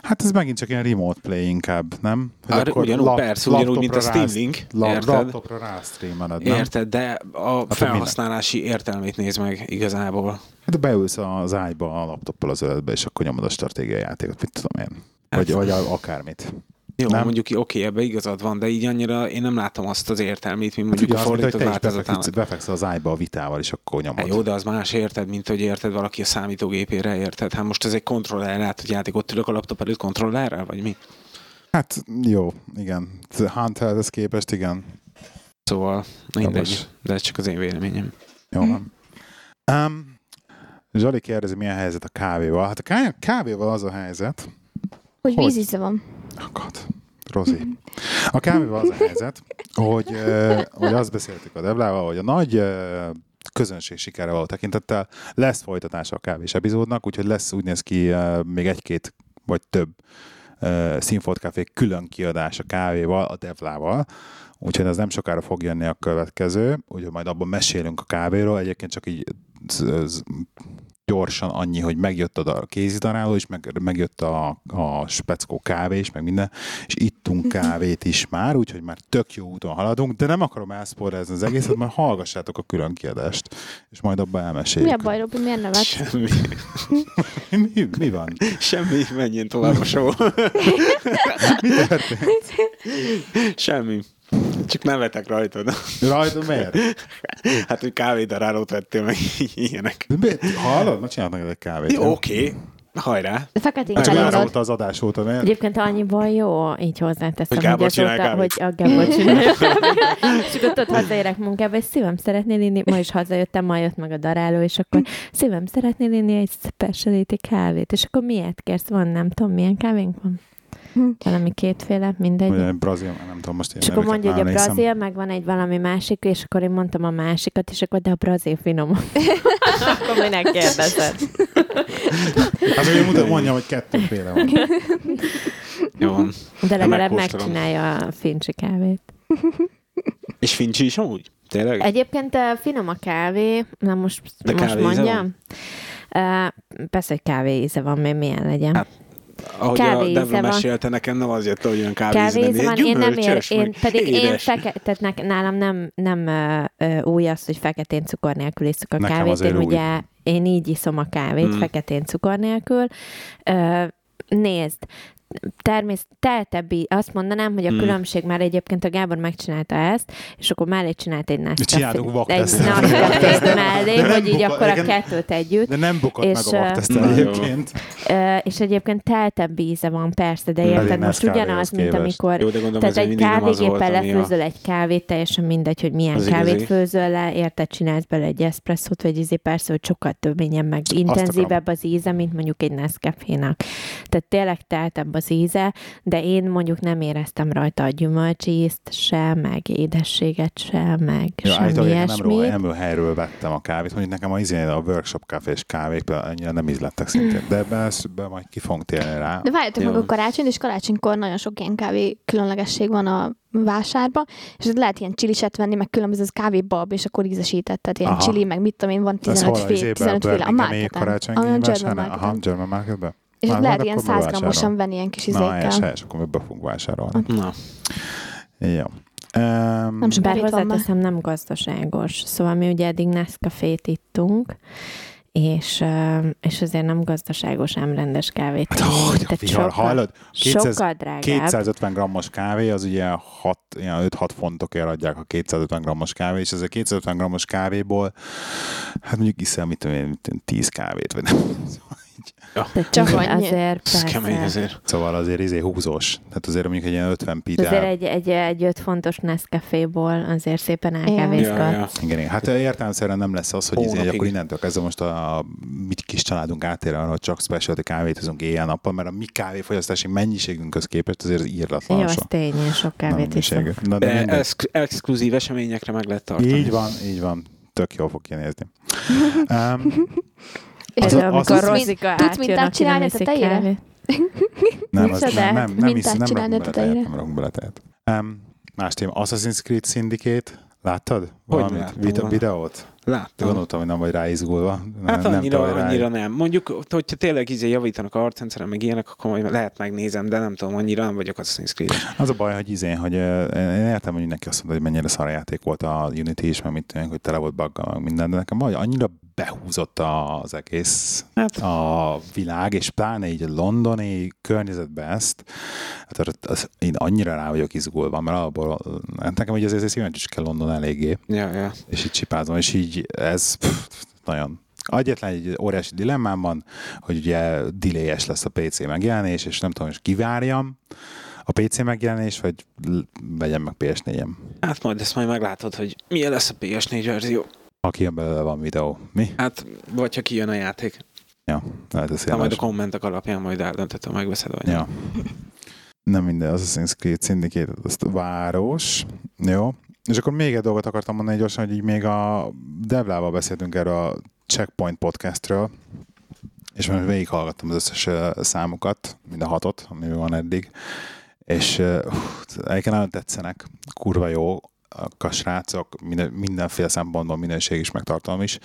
Hát ez megint csak ilyen remote play inkább, nem? Hogy Hát ugyanúgy, persze, ugyanúgy, mint a Steam Link, la- érted? Laptopra rástreameled, nem? Érted, de a Hát, felhasználási értelmét néz meg igazából. Hát beülsz az ágyba a laptoppal az öletbe, és akkor nyomod a stratégiai játékot, mit tudom én. Hát- Vagy, vagy akármit. Jó, Nem? mondjuk oké, ebbe igazad van, de így annyira én nem látom azt az értelmét, mint mondjuk Ugye a fordított változatán. befeksz, befeksz az ágyba a vitával, és akkor nyomod. Hát jó, de az más érted, mint hogy érted valaki a számítógépére, érted? Hát most ez egy kontroller, hát hogy játék ott ülök a laptop előtt kontrollerrel, vagy mi? Hát jó, igen. Handheldhez képest igen. Szóval mindegy, Jogos. de ez csak az én véleményem. Jó van. Um, Zsali kérdezi, milyen helyzet a kávéval. Hát a ká- kávéval az a helyzet, Hogy Hogy? vízíze van. God, Rozi. A kávéval az a helyzet, hogy, hogy azt beszéltük a Deblával, hogy a nagy közönség sikere való tekintettel lesz folytatása a kávés epizódnak, úgyhogy lesz úgy néz ki még egy-két vagy több Színfolt Café külön kiadás a kávéval, a Devlával, úgyhogy ez nem sokára fog jönni a következő, úgyhogy majd abban mesélünk a kávéról, egyébként csak így gyorsan annyi, hogy megjött a kézidaráló is, meg, megjött a, a speckó kávé is, meg minden, és ittunk kávét is már, úgyhogy már tök jó úton haladunk, de nem akarom elszporezni az egészet, mert hallgassátok a külön kiadást, és majd abban Mi elmeséljük. a baj, Robi? Miért nevet? Semmi. Mi, mi van? Semmi, menjél tovább a show. Mi történt? Semmi. Csak nevetek rajtad. Rajta miért? Hát, hogy kávédarálót vettél meg ilyenek. De mi- Hallod? Ma csinálnak egy kávét. Jó? Oké, hajrá. De feketén azóta az adás óta, miért? Egyébként annyiban jó, így hozzáteszem, Hogy hogy, csinál azóta, hogy a Gábor csinálja. és akkor tudod, hazaérek munkába, és szívem szeretnél inni, ma is hazajöttem, ma jött meg a daráló, és akkor szívem szeretnél inni egy speciality kávét, és akkor miért kérsz? Van, nem tudom, milyen kávénk van? Valami kétféle, mindegy. Vagy egy brazil, nem tudom most én És akkor mondja, hogy a brazil, meg van egy valami másik, és akkor én mondtam a másikat, és akkor de a brazil finom. akkor minek kérdezed? Hát hogy mutat, mondjam, hogy kettőféle van. Jó van. De legalább megcsinálja a fincsi kávét. És Fincsi is amúgy? Tényleg? Egyébként uh, finom a kávé, na most, De most kávé íze mondjam. Uh, persze, hogy kávé íze van, még milyen legyen. Hát, Ahogy kávé a Devla van. mesélte nekem, nem az jött, hogy olyan kávé, Kávé íze van, én nem ér, én, pedig én édes. feke, tehát ne, nálam nem, nem ö, új az, hogy feketén cukor nélkül iszok a Nekem kávét. Én új. ugye, én így iszom a kávét, Hmm. mm. feketén cukor nélkül. Ö, nézd, természet, teltebbi, azt mondanám, hogy a Hmm. különbség már egyébként a Gábor megcsinálta ezt, és akkor mellé csinált egy Csináltunk egy vaktesztet. Nescafét mellé, De hogy így buka- akkor a kettőt együtt. De nem bukott És, meg a jó. egyébként. És egyébként teltebb íze van, persze, de érted, most ugyanaz, mint amikor Jó, de gondolom, tehát egy kávégéppel lefőzöl egy kávét, teljesen mindegy, hogy milyen kávét főzöl le, érted, csinálsz bele egy eszpresszót, vagy izé persze, hogy sokkal több meg intenzívebb az íze, mint mondjuk egy Nescafé-nak. Tehát tényleg teltebb az íze, de én mondjuk nem éreztem rajta a gyümölcsízt se, meg édességet se, meg Ja, semmi állítólag én nem, róla, ilyesmit. nem helyről vettem a kávét, mondjuk nekem a, izé, a workshop kávés kávék például annyira nem ízlettek szintén, de ebben, ezt- ebben majd ki fogunk térni rá. De várjatok Jó. meg a karácsony, és karácsonykor nagyon sok ilyen kávé különlegesség van a vásárban, és ott lehet ilyen csiliset venni, meg különböző az kávébab, és akkor ízesített, tehát ilyen Aha. csili, meg mit tudom én, van Ez 15 hol a féle, izében, 15 féle, a marketen. A German vásárnál? Aha. German Marketben? És Na, lehet ilyen akkor 100 bevásárolom. grammosan venni ilyen kis Na, helyes, izékkel. helyes, akkor mi be fogunk vásárolni. Na, Jó. Um, Nem sok Bár már. hozzáteszem, nem gazdaságos. Szóval mi ugye eddig Nescafét ittunk, és, és azért nem gazdaságos, ám rendes kávét. Hát, hogy Tehát vihar, hallod? 200 sokkal drágább. 250 grammos kávé, az ugye 6, ilyen 5-6 fontokért adják a 250 grammos kávé, és ez a 250 grammos kávéból, hát mondjuk iszem, mit tudom én, mit tudom, 10 kávét, vagy nem. Tehát Csak csak annyi. azért ez persze. kemény azért. Szóval azért izé húzós. Tehát azért mondjuk egy ilyen 50 Azért pitál. egy, egy, egy öt fontos Nescaféból azért szépen elkávézgat. Ja, ja. Igen, igen. Hát értelemszerűen nem lesz az, hogy izé, Hónapig. akkor innentől kezdve most a, a mi kis családunk átér arra, hogy csak specialty kávét hozunk éjjel-nappal, mert a mi kávéfogyasztási mennyiségünkhöz képest azért az írlatlan Jó, az tény, én sok kávét mennyiségű. Na, de De ex- exkluzív eseményekre meg lehet tartani. Így van, így van. Tök jól fog kinézni. Um, És Az- az- amikor az- Rozika Tudsz mintát csinálni a iszik tetejére? nem, az, nem, nem, nem, Mintát hisz, nem csinálni rakunk a bele tejet, nem rakunk bele tejet. Um, más téma, Assassin's Creed Syndicate, láttad? Valamit? Vide- volna. videót? Láttam. Gondoltam, hogy nem vagy ráizgulva. Hát nem, annyira, rá- annyira nem. Mondjuk, hogyha tényleg izé javítanak a harcrendszeren, meg ilyenek, akkor majd lehet megnézem, de nem tudom, annyira nem vagyok Assassin's Creed. Az a baj, hogy izén, hogy én értem, hogy neki azt mondta, hogy mennyire szarjáték volt a Unity is, meg mit tudom, hogy tele volt buggal, meg minden, de nekem vagy annyira behúzott az egész Hát. a világ, és pláne így a londoni környezetbe ezt, hát az, az, én annyira rá vagyok izgulva, mert abból, hát nekem így azért szíven is kell London eléggé, Ja, ja. és így csipázom, és így ez pff, nagyon Egyetlen egy óriási dilemmám van, hogy ugye delay lesz a PC megjelenés, és nem tudom, hogy kivárjam a PC megjelenés, vagy vegyem meg PS4-em. Hát majd ezt majd meglátod, hogy milyen lesz a PS4 verzió. Aki jön belőle van videó. Mi? Hát, vagy ha kijön a játék. Ja, lehet ez Ha majd a kommentek alapján majd eldöntöd, ha megveszed vagy Ja. Nem minden, Assassin's Creed Syndicate, azt város. Jó. És akkor még egy dolgot akartam mondani gyorsan, hogy így még a Devlával beszéltünk erről a Checkpoint podcastről, és most végighallgattam az összes számukat, mind a hatot, ami van eddig, és egyébként nagyon tetszenek, kurva jó, a srácok, minden, mindenféle szempontból minőség is, meg tartalom is.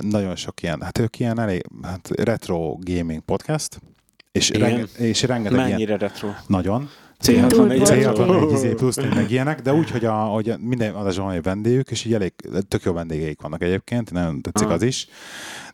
Nagyon sok ilyen, hát ők ilyen elég, hát retro gaming podcast, és, renge, és rengeteg ilyen, Mennyire retro? nagyon, C64 Túl retro. C64 izé plusz meg ilyenek, de úgy, hogy, a, hogy minden adásban van egy vendégük, és így elég tök jó vendégeik vannak egyébként, nagyon tetszik Aha. az is.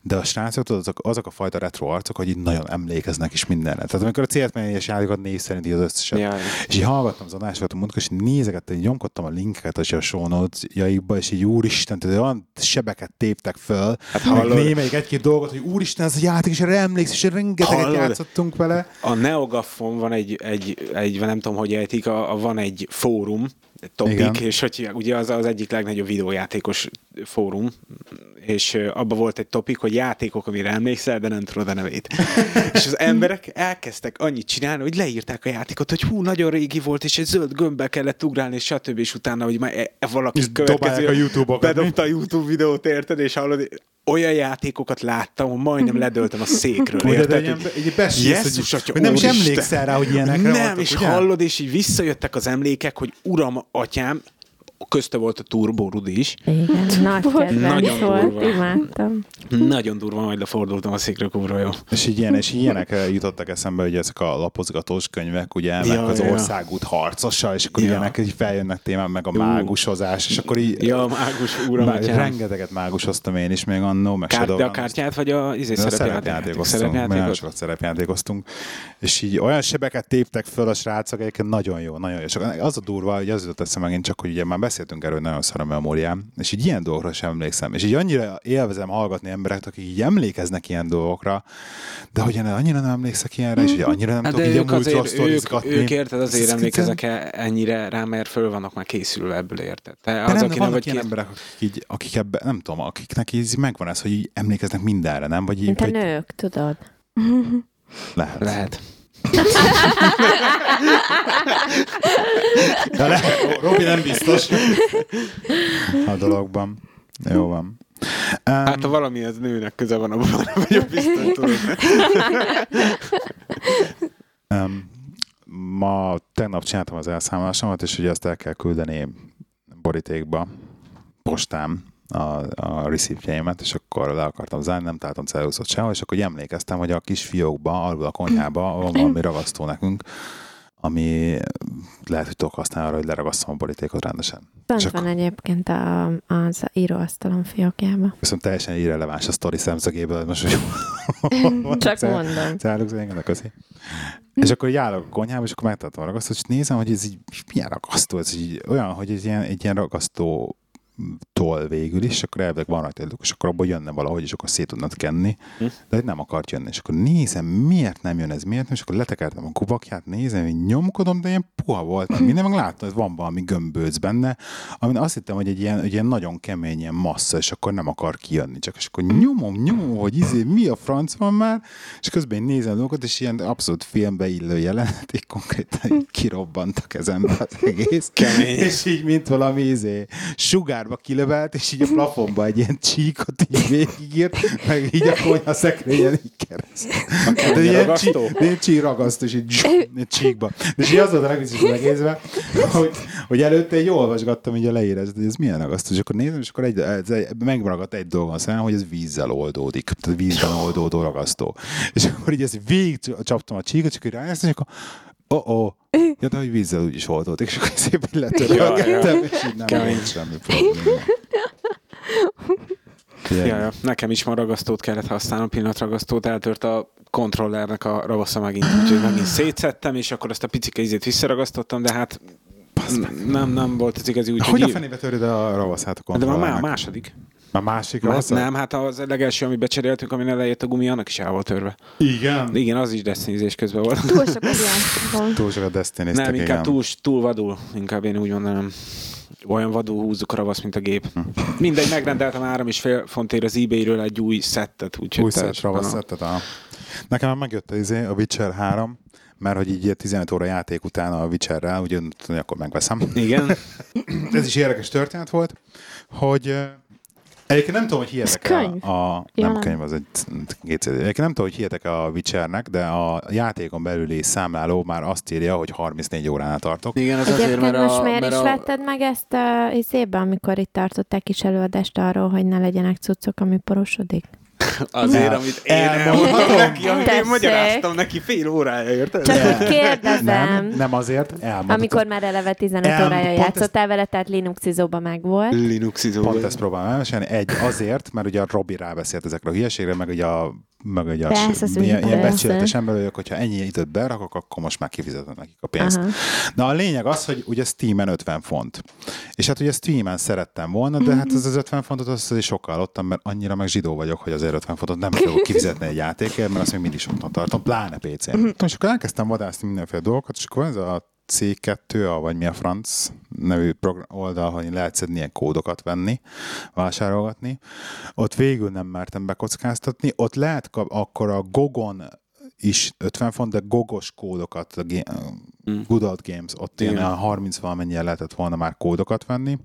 De a srácok, tudod, azok, azok a fajta retro arcok, hogy így nagyon emlékeznek is mindenre. Tehát amikor a C64-es játékokat név szerint így az összeset. Ja. És így hallgattam az adásokat a múltkor, és nézegettem, így nyomkodtam a linkeket a show notes-jaikba, és így úristen, tehát olyan sebeket téptek föl, Hát hallod, némelyik egy-két dolgot, hogy úristen, ez a játék, és erre emlékszel, és rengeteget Hallod? játszottunk vele. a Neogaffon van egy, egy, egy nem tudom, hogy ejtik, a, a, van egy fórum, topic, Igen. és hogy ugye az az egyik legnagyobb videójátékos fórum, és ö, abba volt egy topik, hogy játékok, amire emlékszel, de nem tudod a nevét. és az emberek elkezdtek annyit csinálni, hogy leírták a játékot, hogy hú, nagyon régi volt, és egy zöld gömbbe kellett ugrálni, és stb. És utána, hogy már e- e- valaki És dobálják a YouTube-okat, mi? bedobta a YouTube videót, érted, és hallod, olyan játékokat láttam, hogy majdnem ledöltem a székről, érted? hogy- így besírsz, hogy, atya, hogy nem is emlékszel rá, hogy ilyenekre Nem, voltak, és ugye? hallod, és így visszajöttek az emlékek, hogy uram, atyám, közte volt a Turbo Rudi is. Igen, nagy Nagyon volt, durva. imádtam. Nagyon durva, majd lefordultam a székről, kurva jó. És, így ilyen, és ilyenek jutottak eszembe, hogy ezek a lapozgatós könyvek, ugye, meg Ja, az ja. országút harcosa, és akkor Ja. ilyenek így feljönnek témák, meg a Ú. mágusozás, és akkor így Ja, mágus, uram, Már atyám. rengeteget mágusoztam én is még annó, meg Kár, de a kártyát, vagy a izé, a szerepjátékoztunk, nagyon sokat szerepjátékoztunk, és így olyan sebeket téptek föl a srácok, egyébként nagyon jó, nagyon jó. És az a durva, hogy az jutott eszembe megint csak, hogy ugye már beszéltünk erről, hogy nagyon szar a memóriám, és így ilyen dolgokra sem emlékszem. És így annyira élvezem hallgatni embereket, akik így emlékeznek ilyen dolgokra, de hogy én annyira nem emlékszek ilyenre, és hogy annyira nem Hát tudok így a ők múltról azért, ők, sztorizgatni. ők érted, azért Ez emlékeznek -e ennyire rá, mert föl vannak már készülve ebből, érted? Te De az, nem, aki vannak vagy ilyen kész... emberek, akik, így, akik ebbe, nem tudom, akiknek így megvan ez, hogy így emlékeznek mindenre, nem? Vagy így, Mint a vagy nők, tudod? lehet. Lehet. De lehet, Robi nem biztos a dologban. Jó van. Um, Hát ha valami az nőnek köze van, abban nem vagyok biztos, tudod. um, ma tegnap csináltam az elszámolásomat, és ugye azt el kell küldeni borítékba, postám, a, a receipt és akkor le akartam zárni, nem találtam ceruszot sehol, és akkor emlékeztem, hogy a kis fiókba, alul a konyhába van valami ragasztó nekünk, ami lehet, hogy tudok használni arra, hogy leragasztom a borítékot rendesen. És van egyébként a, az íróasztalom fiókjába. Viszont teljesen irreleváns a sztori szemszögéből, most hogy Csak mondom. Cáluk engem, köszi. És akkor állok a konyhába, és akkor megtartom a ragasztót, és nézem, hogy ez így milyen ragasztó, ez így olyan, hogy ez ilyen, egy ilyen ragasztó toll végül is, akkor elvileg van rajta és akkor abból jönne valahogy, és akkor szét tudnád kenni, Hm. de hogy nem akart jönni. És akkor nézem, miért nem jön ez, miért nem, és akkor letekertem a kubakját, nézem, hogy nyomkodom, de ilyen puha volt, meg minden, meg láttam, hogy van valami gömbölc benne, amin azt hittem, hogy egy ilyen, egy ilyen nagyon kemény ilyen massza, és akkor nem akar kijönni, csak és akkor nyomom, nyomom, hogy izé, mi a franc van már, és közben én nézem a dolgokat, és ilyen abszolút filmbe illő jelenet, így konkrétan így kirobbant a kezembe az egész. Kemény. És így, mint valami izé, sugárba kilövelt, és így a plafonba egy ilyen csíkot így végigírt, meg így a konyha szekrényen így kereszt. De ilyen, ragasztó? csí, ilyen csí ragasztó, és így, zsú, egy csíkba. És így az volt a legviccesebb egészben, hogy, hogy előtte így olvasgattam így a leírást, hogy ez milyen ragasztó, és akkor nézem, és akkor egy, ez egy, megragadt egy dolgon szem, hogy ez vízzel oldódik, tehát vízben oldódó ragasztó. És akkor így ezt végig csaptam a csíkot, csak így rájöttem, és akkor Oh, oh. Ja, de hogy vízzel úgyis oldódik, és akkor szépen letörölgettem, és így nem volt semmi probléma. Ja, ja. Nekem is ma ragasztót kellett használnom, pillanatragasztót, eltört a kontrollernek a ravasza megint, úgyhogy megint szétszettem, és akkor azt a picike izét visszaragasztottam, de hát nem, nem volt az igazi, úgyhogy... Hogy a fenébe töröd a ravaszát a de már második. Már másik ravaszat? nem, hát az legelső, amit becseréltünk, amin elejött a gumi, annak is el volt törve. Igen. Igen, az is desztinizés közben volt. Túl sokat játszottam. Túl sokat destiny Nem, inkább igen. túl, túl vadul, inkább én úgy mondanám. Olyan vadul húzzuk a ravasz, mint a gép. Hm. Mindegy, megrendeltem három és fél fontért az ebay-ről egy új szettet. Úgyhogy Új szett ravaszettet. aha. Nekem már megjött a, izé, a Witcher 3, mert hogy így 15 óra játék után a Witcherrel, ugye akkor megveszem. Igen. Ez is érdekes történet volt, hogy Egyébként nem tudom, hogy hihetek Ez könyv? a, a Ja, nem nem. könyv, az egy két CD. Egyébként nem tudom, hogy hihetek a Witchernek, de a játékon belüli számláló már azt írja, hogy 34 óránál tartok. Igen, ez azért, Egyébként mert most a, miért mert is a, vetted meg ezt a izébe, amikor itt tartották kis előadást arról, hogy ne legyenek cuccok, ami porosodik? Azért, amit én elmondtam neki, amit én Tessék. magyaráztam neki fél órája, érted? Csak Nem. úgy kérdezem. Nem, nem azért, elmondhatom. Amikor már eleve 15 El- órája játszottál vele, tehát Linuxizóba meg volt. Linuxizó. Pont ezt próbálom elmesélni. Egy azért, mert ugye a Robi rábeszélt ezekre a hülyeségre, meg ugye a meg a Persze, az ilyen, ilyen becsületes ember vagyok, hogyha ennyi időt berakok, akkor most már kifizetem nekik a pénzt. Aha. Na a lényeg az, hogy ugye Steam-en 50 font. És hát ugye Steam-en szerettem volna, de hát az az 50 fontot azt azért sokkal adtam, mert annyira meg zsidó vagyok, hogy az 50 fontot nem fogok kifizetni egy játékért, mert azt még mindig soknak tartom, pláne PC-n. És akkor elkezdtem vadászni mindenféle dolgokat, és akkor ez a C2, vagy mi a franc nevű program, oldal, hogy lehet szedni ilyen kódokat venni, vásárolgatni. Ott végül nem mertem bekockáztatni. Ott lehet kap, akkor a Gogon is 50 font, de gogos kódokat, a Mm. Good Old Games, ott ilyen Igen. olyan 30 valamennyien lehetett volna már kódokat venni.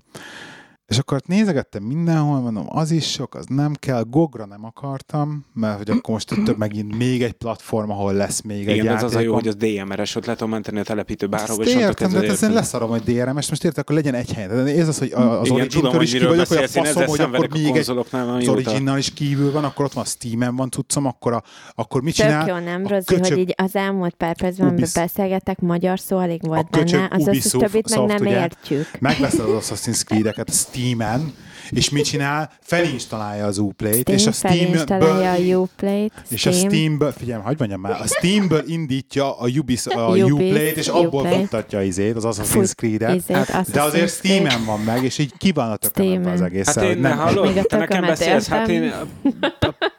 És akkor ott nézegettem mindenhol, mondom, az is sok, az nem kell, Gogra nem akartam, mert hogy akkor most több megint még egy platform, ahol lesz még egy Igen, ez az a jó, hogy az DMR-es, ott lehet menteni a telepítő bárhova, Ezt és értem, de hát ezen érted. leszarom, hogy DRM-es, most érted, akkor legyen egy helyen. De Ez az, hogy a- az Igen, tudom, hogy is miről vagyok, hogy a faszom, hogy akkor a még egy az amióta. original is kívül van, akkor ott van Steam-en van cuccom, akkor, a, akkor mit Tök csinál? jó, nem, A Rozi, hogy így az elmúlt pár percben, Ubis- beszélgetek, magyar szó alig volt A benne, az összes többit meg nem értjük. Megveszed az Assassin's Creed-eket Steam-en, és mit csinál? Felinstalálja az Uplay-t, és a Steam felinstalálja a Steam-ből Uplay-t, és a Steam. Steamből, figyelj, hagyd mondjam már, a Steamből indítja a, Ubis, a Ubis, Uplay-t, és abból futtatja izét, az Assassin's Creed-et. izét, Hát, de azért. Steam-en van meg, és így ki van a tökömet az egész. Hát én, ne, hallod, te nekem beszélsz, hát én a,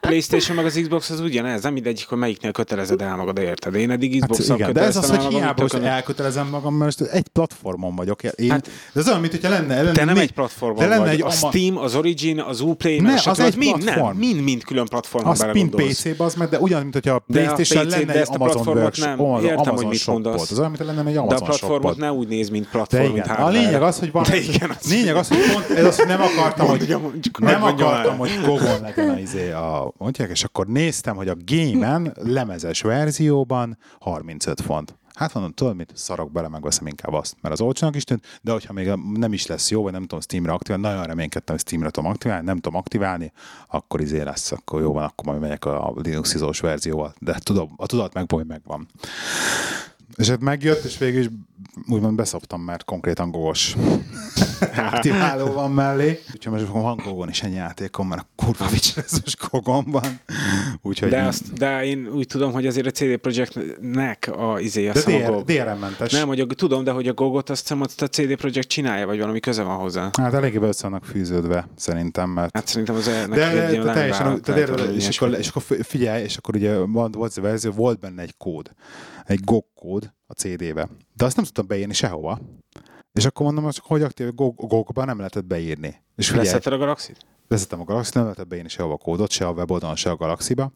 Playstation meg az Xbox az ugyanez, nem mindegy, hogy melyiknél kötelezed el magad, érted? Én eddig Hát Xbox-szal igen, de ez az, hogy hiába most elkötelezem magam, mert most egy platformon vagyok. Én, Hát- de ez olyan, mint hogyha lenne, lenne Te nem egy platformon de lenne vagy. egy a ama- Steam, az Origin, az Uplay, Ne, az egy mind, nem, platform. mind, mind külön platformon az Spin PC, az meg, de ugyan, mint hogyha a De a Playstation PC lenne de egy ezt a Amazon platformot Workshop, nem. Amazon, Értem, hogy Amazon mit shopot. mondasz. Az olyan, mint lenne egy De a Amazon platformot ne úgy néz, mint De platform, mint a lényeg az, hogy van, De igen, az- lényeg az, hogy pont, ez az, hogy nem akartam, hogy nem akartam, hogy Gogon legyen a, izé, a mondják, és akkor néztem, hogy a Game-en lemezes verzióban 35 font. Hát mondom, tudod mit, szarok bele, megveszem inkább azt, mert az olcsónak is tűnt, de hogyha még nem is lesz jó, vagy nem tudom Steamre aktiválni, nagyon reménykedtem, hogy Steamre tudom aktiválni, nem tudom aktiválni, akkor izé lesz, akkor jó van, akkor majd megyek a Linux verzióval, de tudom, a tudat meg hogy megvan. És hát megjött, és végül is úgymond beszoptam, mert konkrétan gogos aktiváló van mellé. Úgyhogy most van gogon is egy játékom, mert a kurva vicserezős gogom van. Úgyhogy De, azt, de én úgy tudom, hogy azért a CD Projektnek a izé, de a DR, GOG. DRM-mentes. Nem, hogy a, tudom, de hogy a GOG-ot azt hiszem, a CD Projekt csinálja, vagy valami köze van hozzá. Hát eléggé össze vannak fűződve, szerintem, mert Hát szerintem az neki de, egy de, de teljesen, de, de, vagy és, akkor, és akkor figyelj, és akkor ugye volt verzió, volt benne egy kód, egy GOG kód a CD-be. De azt nem tudtam beírni sehova. És akkor mondom, hogy hogy aktív, GOG, GOG-ba nem lehetett beírni. És figyelj, Leszetted a Galaxy-t? vezettem a Galaxy, nem lehetett beírni sehova a kódot, se a weboldalon, se a Galaxy-ba.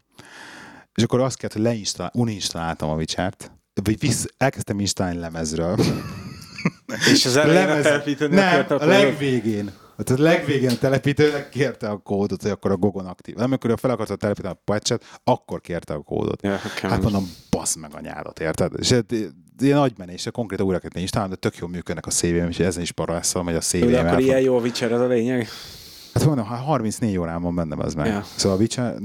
És akkor azt kellett, hogy leinstall, uninstaláltam a Witcher-t, vagy visz, elkezdtem installálni lemezről. És az elején a telepítőnél nem, kérte a a legvégén. Hát a legvégén a telepítőnek kérte a kódot, hogy akkor a Gogon aktív. Nem, amikor fel akarta telepíteni a patchet, akkor kérte a kódot. Ja, kemény. Hát mondom, bassz meg a nyádat, érted? És hát ilyen nagy menés, konkrétan újra kellett installálni, de tök jól működnek a szévém, és ezen is parasszal, hogy a de szévém akkor ilyen jó a Witcher, az a lényeg. Hát mondom, hát 34 órán van bennem az meg. Yeah. Szóval a Witcher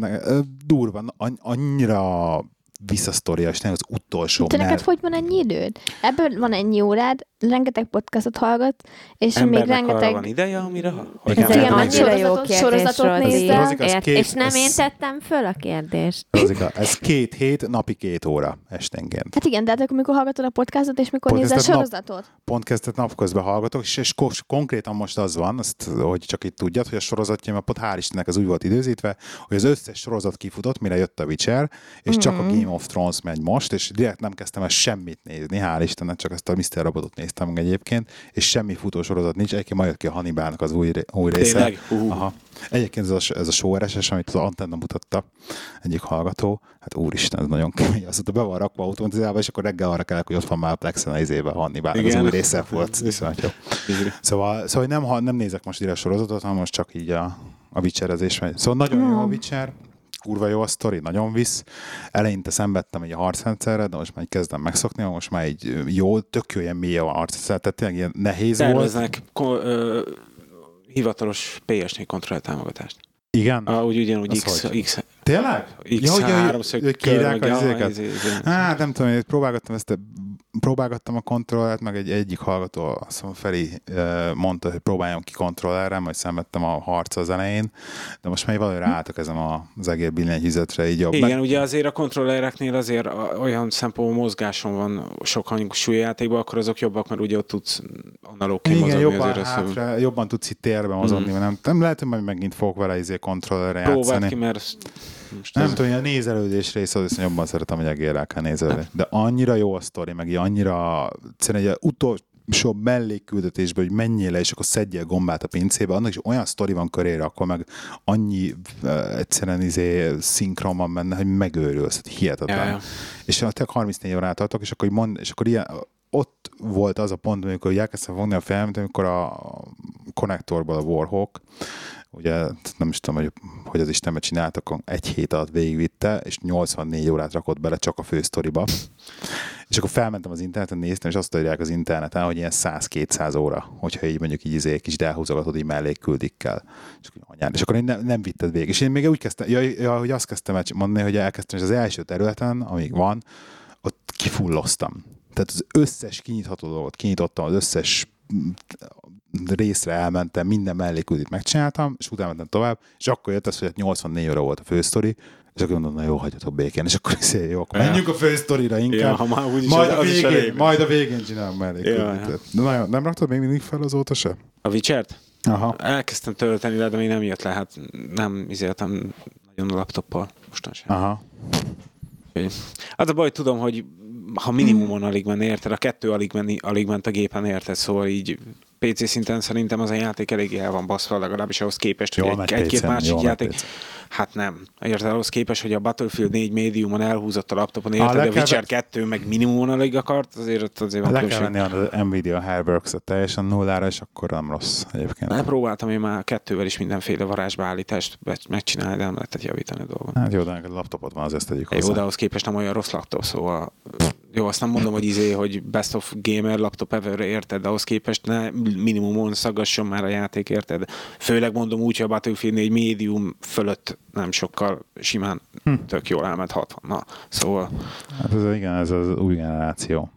durva, an- annyira visszasztoria, és nem az utolsó, neked mert hogy van ennyi időd? Ebből van ennyi órád, rengeteg podcastot hallgat, és még Embernek arra rengeteg... van ideje, amire... Hogy Igen. Ez egy Igen, Hát, annyira jó sorozatot- kérdés, sorozatot Ért- két- És nem ez- én tettem föl a kérdést. Rozika, ez két hét, napi két óra esténként. Hát igen, de hát akkor mikor hallgatod a podcastot, és mikor nézel nap- sorozatot? Podcastet napközben hallgatok, és, és kos, konkrétan most az van, azt, hogy csak itt tudjad, hogy a sorozatjaim, a pont hál' Istennek az úgy volt időzítve, hogy az összes sorozat kifutott, mire jött a Witcher, és mm-hmm. csak a Game of Thrones megy most, és direkt nem kezdtem el semmit nézni, hál' Istennek, csak ezt a Mr. Robotot néztem meg egyébként, és semmi futó sorozat nincs, egyébként majd jött ki a Hannibalnak az új, új része. Tényleg? Hú. Aha. Egyébként ez a, ez a show RSS, amit az Antenna mutatta egyik hallgató, hát úristen, ez nagyon kemény. Azt mondta, be van rakva automatizálva, és akkor reggel arra kell, hogy ott van már a Plexen az izébe Hannibal, az Igen. új része volt. Viszont jó. Szóval, szóval nem, ha- nem nézek most ide a sorozatot, hanem most csak így a, a Witcherezés megy. Szóval nagyon jó a Witcher, kurva jó a sztori, nagyon visz. Eleinte szenvedtem egy a harcrendszerre, de most már így kezdem megszokni, most már így ö, jó, tök jó ilyen mély a harcrendszer, tehát tényleg ilyen nehéz volt. Terveznek ko- ö, hivatalos PS4 kontroll támogatást. Igen? Ah, úgy ugyanúgy Az X, hogy? X, Tényleg? X hogy- hogy- háromszög kiírják meg az izéket? izé- izé. Hát nem tudom, én próbálgattam ezt, a, próbálgattam a kontrollert, meg egy egyik hallgató, azt mondom, Feri mondta, hogy próbáljam ki kontrollerre, majd szenvedtem a harc az elején, de most már valahogy ráálltak ezen az egér billentyűzetre, így jobb. Igen, Meg- ugye azért a kontrollereknél azért olyan szempontból mozgáson van sok hangsúly játékban, akkor azok jobbak, mert ugye ott tudsz analógként igen, mozogni jobban, azért. hátra, jobban tudsz itt térbe mozogni, mm. nem, nem lehet, hogy majd megint fogok vele izé kontrollerre Próbáld játszani. ki, mert Most Nem tudom, a nézelődés része, az jobban szeretem, hogy egérrel kell nézelni. De annyira jó a sztori, meg annyira, szerintem egy utolsó mellékküldetésben, hogy menjél le, és akkor szedjél gombát a pincébe, annak is olyan sztori van körére, akkor meg annyi uh, egyszerűen izé szinkron van benne, hogy megőrülsz, hát hihetetlen. Ja, ja. És tényleg 34 órát tartok, és akkor, mond, és akkor ilyen, ott volt az a pont, amikor elkezdtem fogni a filmet, amikor a konnektorból a Warhawk, ugye nem is tudom, hogy, hogy az Istenbe csináltak, egy hét alatt végigvitte, és 84 órát rakott bele csak a fősztoriba. És akkor felmentem az interneten, néztem, és azt írják az interneten, hogy ilyen 100-200 óra, hogyha így mondjuk így izé, kis elhúzogatod, így mellé küldikkel. És akkor, anyád, és akkor én nem, nem vitted végig. És én még úgy kezdtem, ja, ja, hogy azt kezdtem el mondani, hogy elkezdtem, és az első területen, amíg van, ott kifulloztam. Tehát az összes kinyitható dolgot kinyitottam, az összes részre elmentem, minden melléküldit megcsináltam, és utána mentem tovább, és akkor jött az, hogy hát 84 óra volt a fősztori, és akkor mondom, na jó, hagyjatok békén, és akkor is jó, akkor Ja. menjünk a fősztorira inkább. Ja, ha már úgyis majd, az- a végén, majd a végén csinálom mellékülditet. Ja, ja. Nem raktad még mindig fel azóta se? A Witcher-t? Aha. Elkezdtem tölteni le, de még nem jött le, hát nem izéltem nagyon a laptoppal mostan sem. Aha. Úgyhogy- Az a baj, tudom, hogy ha minimumon alig menne, érted? A kettő alig, menni, alig ment a gépen, érted? Szóval így PC szinten szerintem az a játék eléggé el van baszva, legalábbis ahhoz képest, hogy Jól egy, megy egy-két másik jól játék. PC-n. Hát nem. Érted, ahhoz képest, hogy a Battlefield 4 médiumon elhúzott a laptopon, érted, de a Witcher ve- 2 meg minimumon alig akart, azért azért van Le kell venni az Nvidia Hairworks-et teljesen nullára, és akkor nem rossz egyébként. Lepróbáltam én már kettővel is mindenféle varázsbeállítást be- megcsinálni, de nem lehetett javítani a dolgon. Hát jó, de neked laptopod van, az ezt tegyük Jó, de hozzá. ahhoz képest nem olyan rossz laptop, szóval jó, azt nem mondom, hogy izé, hogy best of gamer laptop ever érted, de ahhoz képest ne minimumon szaggasson már a játék, érted? Főleg mondom úgy, hogy a Battlefield 4 médium fölött nem sokkal simán Hm. tök jól elment 60. Na, szóval Hát ez, igen, ez az új generáció.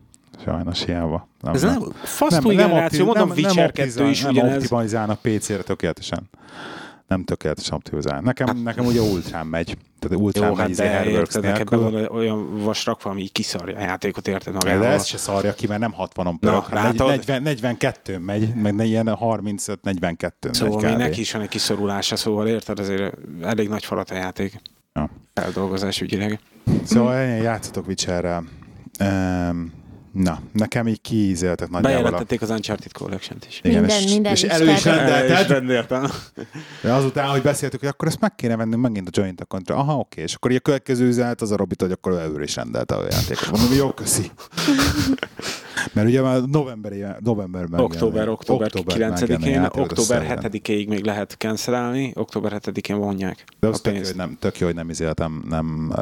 Sajnos hiába. Nem, ez nem fasz új generáció, mondom, Witcher 2 is nem ugyanez. optimalizálnak PC-re tökéletesen. Nem tökéletesen optimalizálnak. Nekem, nekem ugye ultrán megy. Tehát ultrán Jó, megy hát izé de érted, neked nélkül. be van olyan vasrakva, ami így kiszarja a játékot, érted De magával. ezt se szarja ki, mert nem 60-on pörög, hanem látod? 40, 42 megy, meg ilyen 35-42 Szóval még neki is van egy kiszorulása, szóval érted, azért elég nagy falat a játék. Ja. Feldolgozás ügyileg. Szóval ennyien játszatok Witcherrel. Um, na, nekem így kiízéltek nagyjából. a- Bejelentették az Uncharted Collection-t is. Igen, Minden- és, minden és elő is rendeltem. de azután, hogy beszéltük, hogy akkor ezt meg kéne venni megint a joint kontra. Aha, oké, és akkor így a következő üzenet az a Robit, hogy akkor ő is rendelte a játékot. Mondom, jó, köszi. Mert ugye már novemberi, novemberben Október, október, megjelent 9-én, játék, az október szerintem. 7-ig még lehet cancelálni, október 7-én vonják De a az tök jó, hogy nem, tök jó, hogy nem izéltem, nem uh,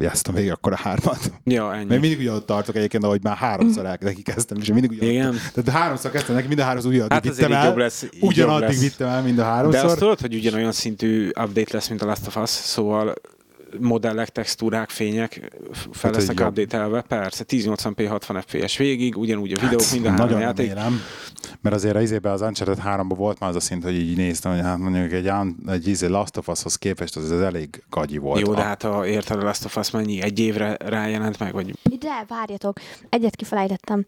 játszottam végig akkor a hármat. Ja, ennyi. Még mindig ugyanott tartok egyébként, ahogy már háromszor el, neki kezdtem, és mindig ugyanott. Igen. Tehát háromszor kezdtem neki, mind a háromszor ugyanaddig Hát vittem el. jobb lesz. így jobb ugyanaddig lesz. vittem el mind a De háromszor. azt tudod, hogy ugyanolyan szintű update lesz, mint a Last of Us, szóval modellek, textúrák, fények fel hogy lesznek update-elve, persze, 1080p 60 fps végig, ugyanúgy a videók, Hát, mind a három játék. remélem, mert azért az izében az Uncharted 3 volt már az a szint, hogy így néztem, hogy hát mondjuk egy, egy izé Last of Us-hoz képest az, az elég gagyi volt. Jó, de A- hát ha érted a Last of Us mennyi? Egy évre rájelent meg, vagy De várjatok, egyet kifelejtettem.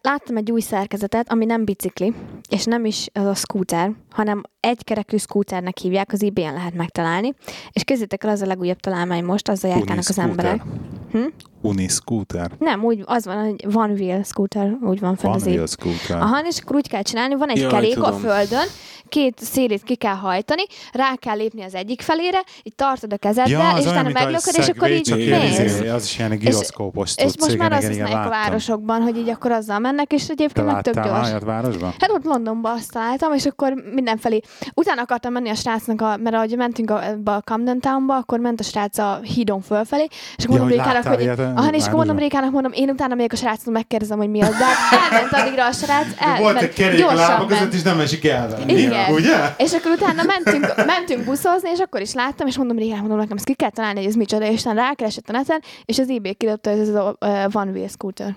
Láttam egy új szerkezetet, ami nem bicikli, és nem is az a scooter, hanem egykerekű scooternek hívják, az eBay-en lehet megtalálni, és kezdjétek el az a legújabb találmány most, azzal járkálnak az emberek. Hm? Uniscooter. Nem, úgy az van, hogy van wheel scooter, úgy van fent Van wheel scooter. Aha, és akkor úgy kell csinálni, van egy Jaj, kerék a tudom. földön, két szélét ki kell hajtani, rá kell lépni az egyik felére, így tartod a kezeddel, Ja, és utána meglököd, és akkor így mész. izé, Az is ilyen gyroszkópos És tudsz, most igen, már azt igen, igen, használják a városokban, hogy így akkor azzal mennek, és egyébként meg tök gyors. városban? Hát ott Londonban azt találtam, és akkor mindenfelé. Utána akartam menni a srácnak, a, mert ahogy mentünk a, a Camden Townba, akkor ment a srác a hídon fölfelé, és akkor Ja, mondom hogy Rékának, láttál hogy... ilyet, Aha, és akkor mondom? Rékának, mondom, én utána megyek a srácnak, megkérdezem, hogy mi az. De hát elment addigra a srác, el, Volt egy kerék a gyorsan lábak ment. között, és nem esik el vele. Igen. Ugye? És akkor utána mentünk, mentünk buszozni, és akkor is láttam, és mondom, Rékának, mondom, nekem ezt ki kell találni, hogy ez micsoda, és utána rákeresett a neten, és az eBay kidobta, hogy ez a uh, One Wheel Scooter.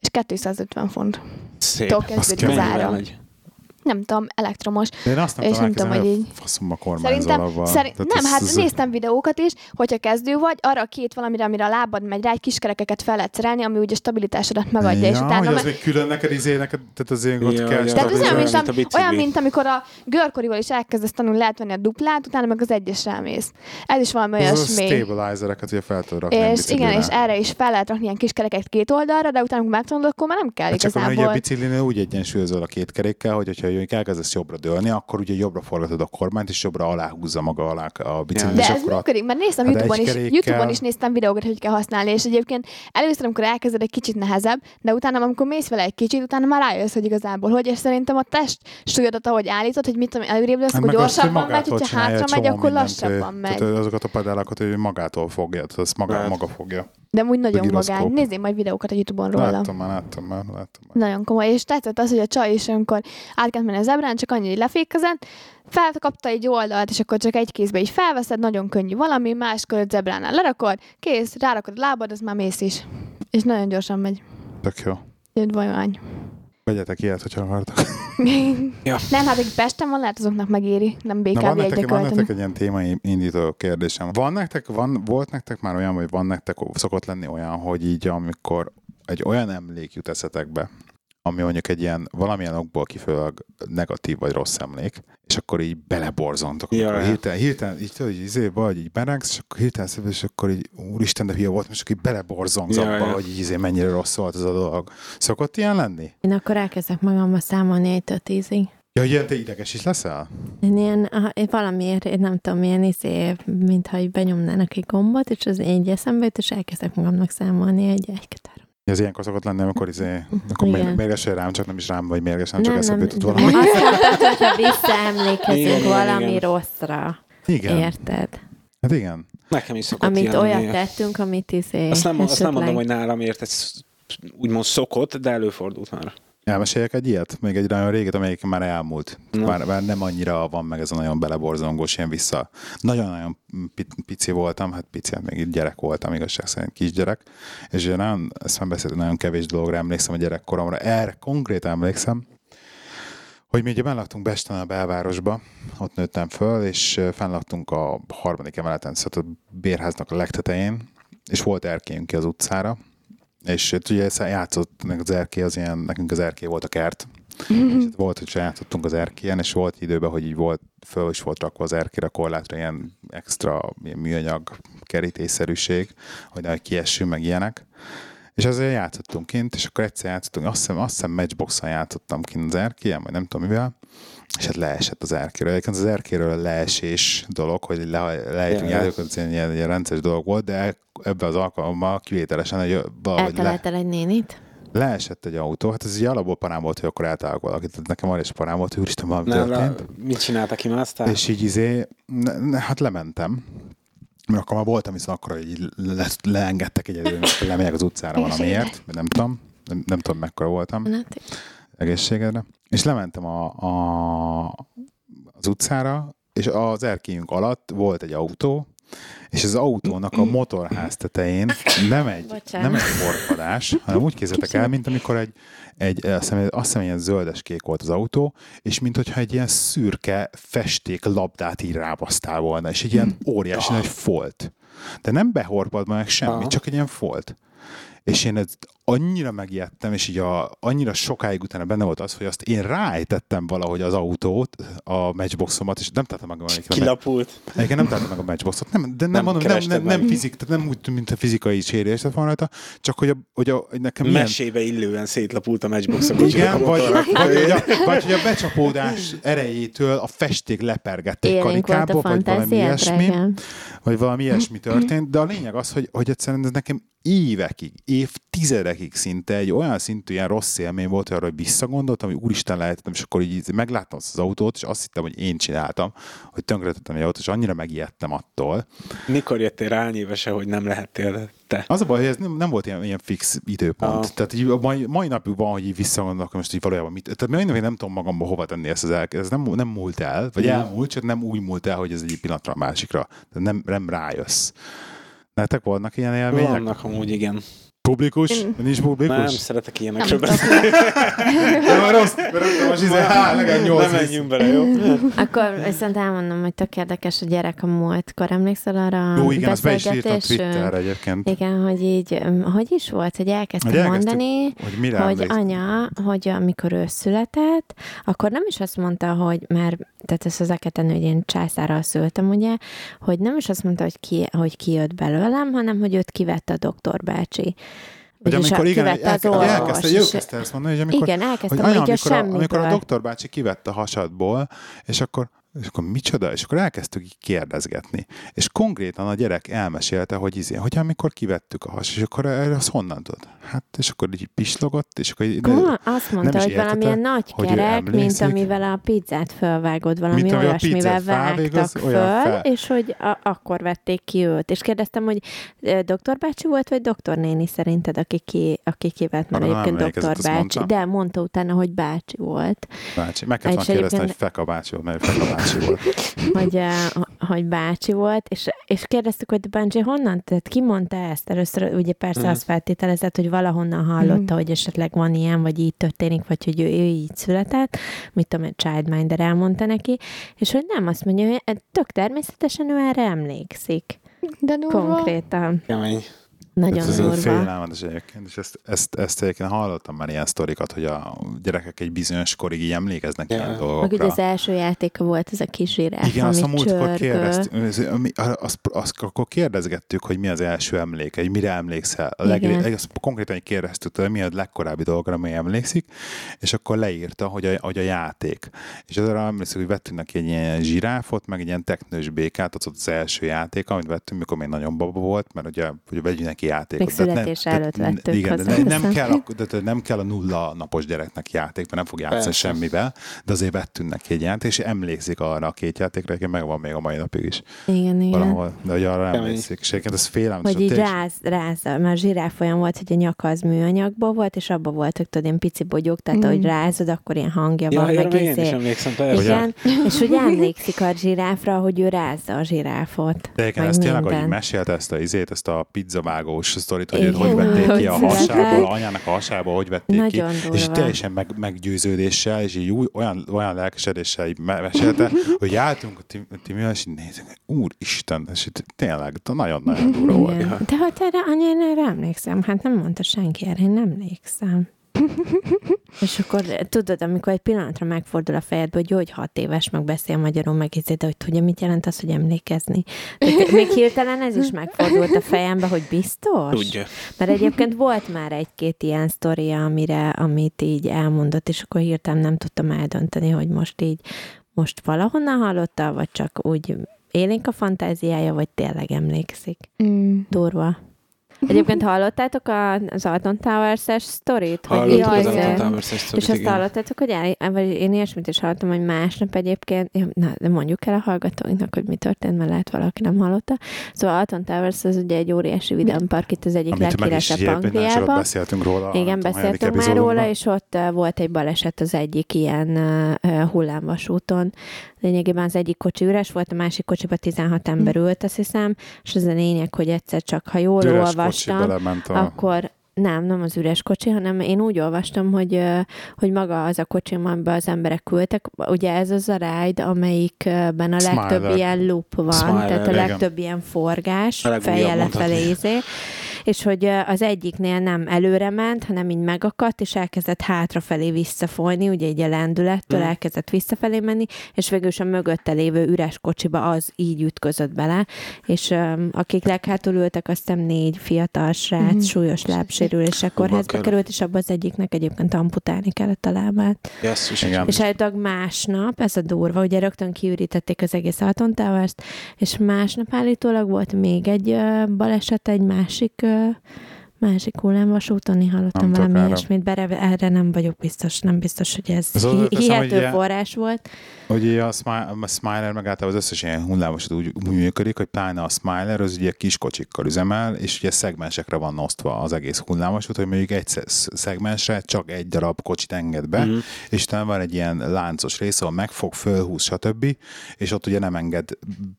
És 250 font. szép. Tól kezdődik az ára. megy. Nem tudom, elektromos. De én azt nem És nem tudom, hogy hogy a faszomba kormányzol Szerintem, szerint, Tehát nem, ez- hát ez- néztem videókat is, hogyha kezdő vagy, arra a két valamire, amire a lábad megy rá, egy kis kerekeket fel lehet szerelni, ami ugye a stabilitásodat megadja, és ja, utána hogy az me- még külön neked izé, neked, tehát az én ott Ja, kell ja. tehát ez olyan, mint, a olyan, mint amikor a görkorival is elkezdesz tanulni, lehet venni a duplát, utána meg az egyes rámész. Ez is valami Ez a olyasmi. stabilizereket ugye fel tudod rakni És igen, és erre is fel lehet rakni ilyen kis kereket két oldalra, de utána, amikor megtanulod, akkor már nem kell Hát csak amikor ugye a igazából. biciklinél úgy egyensúlyozol a két kerékkel, hogy hogyha mondjuk elkezdesz jobbra dőlni, akkor ugye jobbra forgatod a kormányt, és jobbra aláhúzza maga alá a biciklit, De ez működik, mert néztem Hát YouTube-on is, kerékkel- YouTube-on is néztem videókat, hogy kell használni, és egyébként először, amikor elkezded egy kicsit nehezebb, de utána, amikor mész vele egy kicsit, utána már rájössz, hogy igazából hogy, és szerintem a test súlyodat, ahogy állítod, hogy mit tudom, előrébb lesz, Hát akkor meg azt, hogy gyorsabban megy, hogyha hátra egy megy, akkor lassabban megy. Tehát azokat a pedálokat, hogy magától fogja, tehát maga, Hát. maga fogja. De úgy nagyon magány. Nézzél majd videókat a YouTube-on róla. Láttam már, láttam már, láttam már. Nagyon komoly, és tetszett az, hogy a csaj is, amikor át kellett menni a zebrán, csak annyi, hogy lefékezett, felkapta egy oldalt, és akkor csak egy kézbe így felveszed, nagyon könnyű valami, máskor a zebránál lerakod, kész, rárakod a lábad, az már mész is. És nagyon gyorsan megy. Tök jó. Jött vajány. Vegyetek ilyet, hogyha akartok. Ja. Nem, hát akik Pesten van, lehet azoknak megéri, nem Na, BKV van egyre nektek, van nektek egy ilyen témai indító kérdésem. Van nektek, van, volt nektek már olyan, vagy van nektek, szokott lenni olyan, hogy így amikor egy olyan emlék jut eszetekbe, ami mondjuk egy ilyen valamilyen okból kifolyólag negatív vagy rossz emlék, és akkor így beleborzontok. Ja, akkor hirtelen, hirtelen, így tudod, hogy izé vagy, így berengsz, és akkor hirtelen szép, és akkor így, úristen, de hülye volt, most akkor így beleborzongsz Ja, abba, ja. hogy így izé mennyire rossz volt az a dolog. Szokott ilyen lenni? Én akkor elkezdek magamba számolni egytől tízig. Ja, hogy ilyen te ideges is leszel? Én ilyen, valamiért, én nem tudom, ilyen izé, mintha így benyomnának egy gombot, és az így eszembe jut, és elkezdek magamnak számolni egy, egy. Ez ilyenkor szokott lenni, amikor izé, akkor Igen. mér- mérges vagy rám, csak nem is rám vagy mérges, hanem csak nem, eszembe jutott valami. azt mondtad, hogyha visszaemlékezünk Igen, valami igen. rosszra. Igen, Érted? hát igen. Nekem is szokott Amit ilyen olyat tettünk, amit izé... Azt nem, azt nem mondom, hogy nálam ért, ez úgymond szokott, de előfordult már. Elmeséljek egy ilyet? Még egy nagyon réget, amelyik már elmúlt. Már, már nem annyira van meg ez a nagyon beleborzongós, ilyen vissza. Nagyon-nagyon pi- pici voltam, hát pici, hát még itt gyerek voltam, igazság szerint kisgyerek, és nagyon, ezt már beszéltem, nagyon kevés dologra emlékszem a gyerekkoromra. Erre konkrétan emlékszem, hogy mi ugye benn laktunk Besten a belvárosba, ott nőttem föl, és ö, fenn laktunk a harmadik emeleten, szóval a bérháznak a legtetején, és volt erkélyünk ki az utcára, és itt ugye játszott, meg az erkély az ilyen, nekünk az erkély volt a kert, és itt volt, hogy játszottunk az erkélyen, és volt időben, hogy így volt, föl is volt rakva az erkélyre korlátra ilyen extra ilyen műanyag kerítésszerűség, hogy nehogy kiessünk, meg ilyenek. És azért játszottunk kint, és akkor egyszer játszottunk, azt hiszem, azt hiszem matchboxon játszottam kint az erkélyen, vagy nem tudom mivel, és hát leesett az erkéről. Egyébként az erkéről leesés dolog, hogy le, lejtünk Ja, játékot, ez ilyen, ilyen rendszeres dolog volt, de ebben az alkalommal kivételesen egy, valahogy le, egy nénit? leesett egy autó, hát ez így alapból parám volt, hogy akkor eltalálok valakit, tehát nekem van is parám volt, hogy úristen, valami Nem, történt. le, mit csináltak, kimásztál? És így izé, ne, ne, hát lementem, mert akkor már voltam, viszont akkor, hogy így le, leengedtek egyedül, hogy lemegyek az utcára valamiért, vagy nem tudom, nem, nem tudom mekkora voltam Hát, egészségedre. És lementem a, a, az utcára, és az erkélyünk alatt volt egy autó, és az autónak a motorház tetején nem egy, Bocsánat. nem egy forpadás, hanem úgy képzeltek el, mint amikor egy, egy azt hiszem, azt hiszem, ilyen zöldes-kék volt az autó, és mint hogyha egy ilyen szürke festék labdát így rábasztál volna, és egy ilyen óriási nagy folt. De nem behorpadva meg semmi, Aha. csak egy ilyen folt. És én ezt annyira megijedtem, és így a, annyira sokáig utána benne volt az, hogy azt én ráejtettem valahogy az autót, a matchboxomat, és nem tettem meg a Kilapult. Egyébként nem tettem meg a matchboxot, nem, de nem, Nem mondom, nem, nem, nem, fizik, tehát nem úgy, mint a fizikai sérülés lett volna rajta, csak hogy, a, hogy, a, hogy nekem milyen, Mesébe illően szétlapult a matchboxok. igen, vagy, vagy, hogy a, vagy hogy a becsapódás erejétől a festék lepergett egy élénk volt a karikába, vagy valami ilyesmi, vagy valami ilyesmi történt, de a lényeg az, hogy, hogy egyszerűen ez nekem évekig, évtizedekig szinte egy olyan szintű ilyen rossz élmény volt arra, hogy visszagondoltam, hogy úristen lehetettem, és akkor így megláttam azt az autót, és azt hittem, hogy én csináltam, hogy tönkretettem egy autót, és annyira megijedtem attól. Mikor jöttél rá nyilvese, hogy nem lehettél te? Az a baj, hogy ez nem, nem volt ilyen, ilyen fix időpont. Ah. Tehát így a mai, mai napig van, hogy így visszagondolok, hogy most így valójában mit. Tehát mai napig nem tudom magamba hova tenni ezt az el. Ez nem, nem múlt el, vagy Ja. elmúlt, csak nem úgy múlt el, hogy ez egy pillanatra a másikra. Tehát nem, nem rájössz. Nektek vannak ilyen élmények? Vannak amúgy, igen. Publikus? Nincs Nem, publikus? szeretek Nem ilyenekről tudok. beszélni. Nem, már rossz, mert most izé, há, legalább nyolc Nem menjünk bele, jó? Akkor viszont elmondom, hogy tök érdekes a gyerek a múltkor. Emlékszel arra Jó, a igen, azt be is írtam? Twitterre egyébként. Igen, hogy így, hogy is volt, hogy elkezdtem Hogy mondani, Hogy mire hogy anya, hogy amikor ő született, akkor nem is azt mondta, hogy mert, tehát ezt kell tenni, hogy én császárral szültem, ugye, hogy nem is azt mondta, hogy ki, hogy ki jött belőlem, hanem hogy őt kivette a doktor bácsi. Hogy amikor igen, az elke- orvos. elkezdte, és- jó kezdte ezt mondani, hogy amikor, igen, hogy elkezdtem, anya, hogy amikor, a, amikor a doktor bácsi kivette a hasadból, és akkor és akkor micsoda? És akkor elkezdtük így kérdezgetni. És konkrétan a gyerek elmesélte, hogy izé, hogy amikor kivettük a has, és akkor erre az honnan tudod? Hát, és akkor így pislogott, és akkor így, Kuma azt mondta, is hogy értette, valamilyen nagy hogy kerek, mint amivel a pizzát fölvágod, valami Mint olyasmivel olyan föl, fel. és hogy a- akkor vették ki őt. És kérdeztem, hogy doktor bácsi volt, vagy doktor néni szerinted, aki, ki, aki kivett, mert nem egyébként doktor bácsi. De mondta utána, hogy bácsi volt. bácsi. Meg kellett kérdezni, hogy Feka bácsi volt, mert Feka bácsi volt. hogy, uh, hogy bácsi volt, és, és kérdeztük, hogy Benji honnan, tehát ki mondta ezt? Először ugye persze Mhm. azt feltételezett, hogy valahonnan hallotta, hogy esetleg van ilyen, vagy így történik, vagy hogy ő, ő így született, mit tudom, egy childminder elmondta neki, és hogy nem, azt mondja, hogy tök természetesen ő erre emlékszik. De durva. Konkrétan. Kemény. Nagyon Ez durva. félelmetes egyébként, és ezt, ezt, ezt egyébként hallottam már ilyen sztorikat, hogy a gyerekek egy bizonyos korig így emlékeznek Ja. ilyen Meg Meg dolgokra. ugye az első játéka volt ez a kis zsiráf, Igen, azt a múltkor kérdeztük, azt, azt, akkor kérdezgettük, hogy mi az első emléke, hogy mire emlékszel. A leg, azt konkrétan kérdeztük tőle, mi a legkorábbi dolgra, ami emlékszik, és akkor leírta, hogy a, hogy a játék. És arra emlékszik, hogy vettünk neki egy ilyen zsiráfot, meg egy ilyen teknős békát, az az első játék, amit vettünk, mikor még nagyon baba volt, mert ugye, hogy vegyünk neki játékot. Még Tehát ne- születése tehát előtt n- vettük Igen, de hozzá, ne, nem, kell a, de, de nem kell a nulla napos gyereknek játék, mert nem fog játszani Persze. semmivel, de azért vettünk neki egy játék, és emlékszik arra a két játékra, aki megvan még a mai napig is Igen, igen. valahol, de hogy arra Kemény. emlékszik. És egyébként ez félelmetes. Hogy így Tényleg- ráz, ráz, mert a zsiráf olyan volt, hogy a nyaka az műanyagból volt, és abban voltak, tudod, ilyen pici bogyók, tehát Mm. ahogy rázod, akkor ilyen hangja Ja, van, meg én is emlékszem, persze. Igen, és hogy emlékszik a zsiráfra, hogy ő rázza a zsiráfot. De igen, ezt tényleg, hogy minden. mesélte ezt a izét, ezt a pizzavágós sztorit, hogy Igen, hogy vették ki hogy a született. hasából, a anyának a hasából, hogy vették Nagyon ki, durva. és teljesen meg, meggyőződéssel, és így új, olyan, olyan lelkesedéssel így me- mesélte, hogy jártunk a Tim- Timivel, és így nézünk, úristen, és így tényleg nagyon-nagyon durva volt. De hát erre, erre emlékszem. Hát nem mondta senki erre, én nem emlékszem. És akkor tudod, amikor egy pillanatra megfordul a fejedbe, hogy jó, hogy hat éves, meg beszél magyarul, meg izé, de hogy tudja, mit jelent az, hogy emlékezni. De még hirtelen ez is megfordult a fejembe, hogy biztos? Tudja. Mert egyébként volt már egy-két ilyen sztoria, amire, amit így elmondott, és akkor hirtelen nem tudtam eldönteni, hogy most így, most valahonnan hallotta, vagy csak úgy élénk a fantáziája, vagy tényleg emlékszik. Mm. Durva. Egyébként hallottátok a, az Alton Towers-es sztorit? Hallottuk az Alton Towers-es és sztorit, azt igen. hallottátok, hogy el, vagy én ilyesmit is hallottam, hogy másnap egyébként, na, de mondjuk el a hallgatóinknak, hogy mi történt, mert lehet valaki nem hallotta. Szóval Alton Towers az ugye egy óriási videómpark itt az egyik leghíresebb Angliában. beszéltünk róla. Igen, beszéltünk már róla, és ott volt egy baleset az egyik ilyen hullámvasúton. Lényegében az egyik kocsi üres volt, a másik kocsiba 16 ember ült, azt hiszem, és az a lényeg, hogy egyszer csak, ha jól Üres kocsi olvastam, belement a... akkor nem, nem az üres kocsi, hanem én úgy olvastam, hogy, hogy maga az a kocsi, amiben az emberek ültek, ugye ez az a ride, amelyikben a legtöbb Smiler. ilyen loop van, Smiler, tehát a igen. legtöbb ilyen forgás, fejjel lefelé izé, és hogy az egyiknél nem előre ment, hanem így megakadt, és elkezdett hátrafelé visszafolyni, ugye így a lendülettől Mm. elkezdett visszafelé menni, és végül is a mögötte lévő üres kocsiba az így ütközött bele, és um, akik leghátul ültek, azt hiszem négy fiatal srác Mhm. súlyos lábsérüléssel kórházba került, és abban az egyiknek egyébként amputálni kellett a lábát. Basszus, Igen. És állítólag másnap, ez a durva, ugye rögtön kiürítették az egész Alton Towers-t, és másnap állítólag volt még egy ö, baleset, egy másik ö, másik hullámvasúton, én hallottam Nem valami ilyesmit, bere, erre nem vagyok biztos, nem biztos, hogy ez Ez hi- hihető ilyen- forrás volt. Így a, Smi- a Smiler meg általában az összes ilyen hullámos úgy, úgy működik, hogy pláne a Smiler az ugye kis kocsikkal üzemel, és ugye szegmensekre van osztva az egész hullámos út, hogy mondjuk egy sz- szegmensre csak egy darab kocsit enged be, Mhm. és utána van egy ilyen láncos rész, ahol megfog, fölhúz, stb. És ott ugye nem enged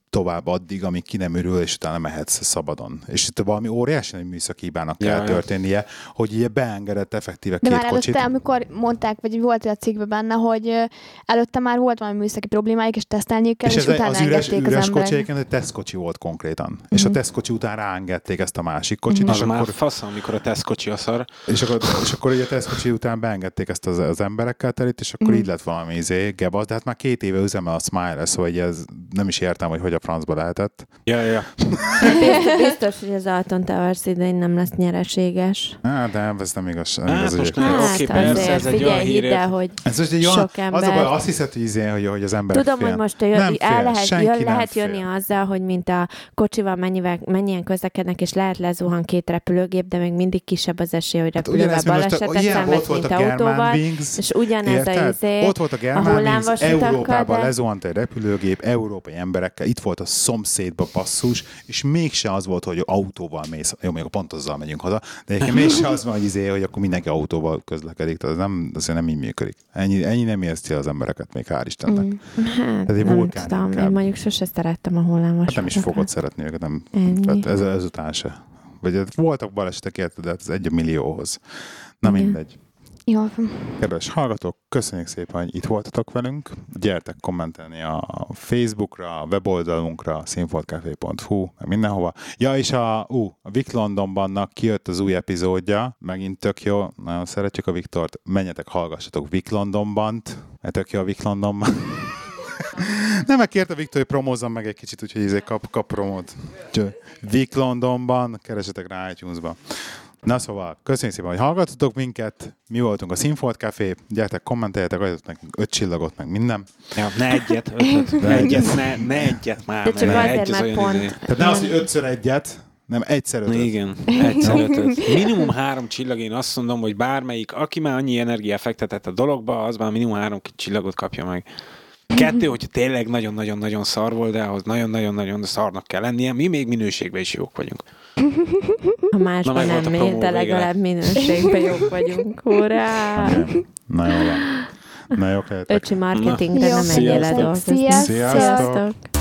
tovább addig, amíg ki nem ürül, és utána mehetsz szabadon. És itt valami óriási nagy műszaki hibának Ja, kell történnie, hogy ugye beengedett effektíve De két már kocsit. előtte, amikor mondták, vagy volt olyan cikkben benne, hogy előtte már volt valami műszaki problémáik, és tesztelniük kell, és, és ez utána az üres, engedték üres az kocsi egyébként egy tesztkocsi volt konkrétan. És a tesztkocsi után ráengedték ezt a másik kocsit, Az és, már akkor, fasz, amikor a tesztkocsi a szar. és, akkor, és akkor ugye a tesztkocsi után beengedték ezt az, az emberekkel terít, és akkor így lett valami izé, gebasz, de hát már két éve üzemel a Smile, szóval így ez nem is értem, hogy hogy a francba lehetett. Ja, ja. Biztos, biztos, hogy az Alton Towers idején nem lesz nyereséges. Hát, de ez nem igaz. Nem Hát igaz most nem. Hát Oké, persze, azért, ez egy figyelj, olyan hidd hír, el, hogy Ez most egy olyan, Sok az a ember- baj, azt hiszed, hogy, izé, hogy, hogy az ember Tudom, fél. hogy most jön, Nem el fél, lehet, senki jön, nem lehet fél. jönni azzal, hogy mint a kocsival mennyivel, mennyien közlekednek, és lehet lezuhan két repülőgép, de még mindig kisebb az esély, hogy Hát repülővel a- balesetet szenvedsz, mint a autóval. Wings, És ugyanez a Érted? izé, Ott volt a a German Wings, Európában de- lezuhant egy repülőgép, európai emberekkel, itt volt a szomszédba passzus, és mégse az volt, hogy autóval mész, jó, még a pont azzal megyünk haza, de egyébként mégse az van, hogy, izé, hogy akkor mindenki autóval közlekedik, tehát ez nem, azért nem így működik. Ennyi, ennyi nem érzi az embereket, még hál' Istennek. Mm. Hát, Ez egy nem vulkán tudom, inkább. én mondjuk sose szerettem a hullámos Hát nem is fogod szeretni őket, nem. Tehát ez, ezután se. Vagy hát voltak balesetek, érted, de hát ez egy a millióhoz. Na Igen. mindegy. Jó, Kedves hallgatók, köszönjük szépen, hogy itt voltatok velünk. Gyertek kommentelni a Facebookra, a weboldalunkra, színfoltcafé.hu, meg mindenhova. Ja, és a, ú, a Vic Londonbannak kijött az új epizódja, megint tök jó, nagyon szeretjük a Viktort. Menjetek, hallgassatok Vic Londonbant, mert tök jó a Vic Londonban. Nem, meg kérte Viktor, hogy promózzam meg egy kicsit, úgyhogy izé kap, kap promót. Vic Londonban, keresetek rá iTunes-ba. Na szóval, köszönjük szépen, hogy hallgatotok minket. Mi voltunk a Színfolt Café. Gyertek, kommenteljetek, adjatok nekünk öt csillagot, meg minden. ja ne egyet, ötöt, ne egyet, ne, ne egyet már. De csak azért, egy az mert olyan pont- izé. Tehát ne az, hogy ötször egyet, nem egyszer ötöt. Igen, egyszer ötöt. Minimum három csillag, én azt mondom, hogy bármelyik, aki már annyi energiát fektetett a dologba, az már minimum három csillagot kapja meg. Kettő, hogyha tényleg nagyon-nagyon-nagyon szar volt, de ahhoz nagyon-nagyon-nagyon szarnak kell lennie. Mi még minőségben is jók vagyunk. Ha másban nem promó de legalább minőségben jók vagyunk. Hurrá! Na jó van. Na jó, lehetek. Öcsi marketingre nem menjél sziasztok. dolgozni. Sziasztok. Sziasztok. Sziasztok.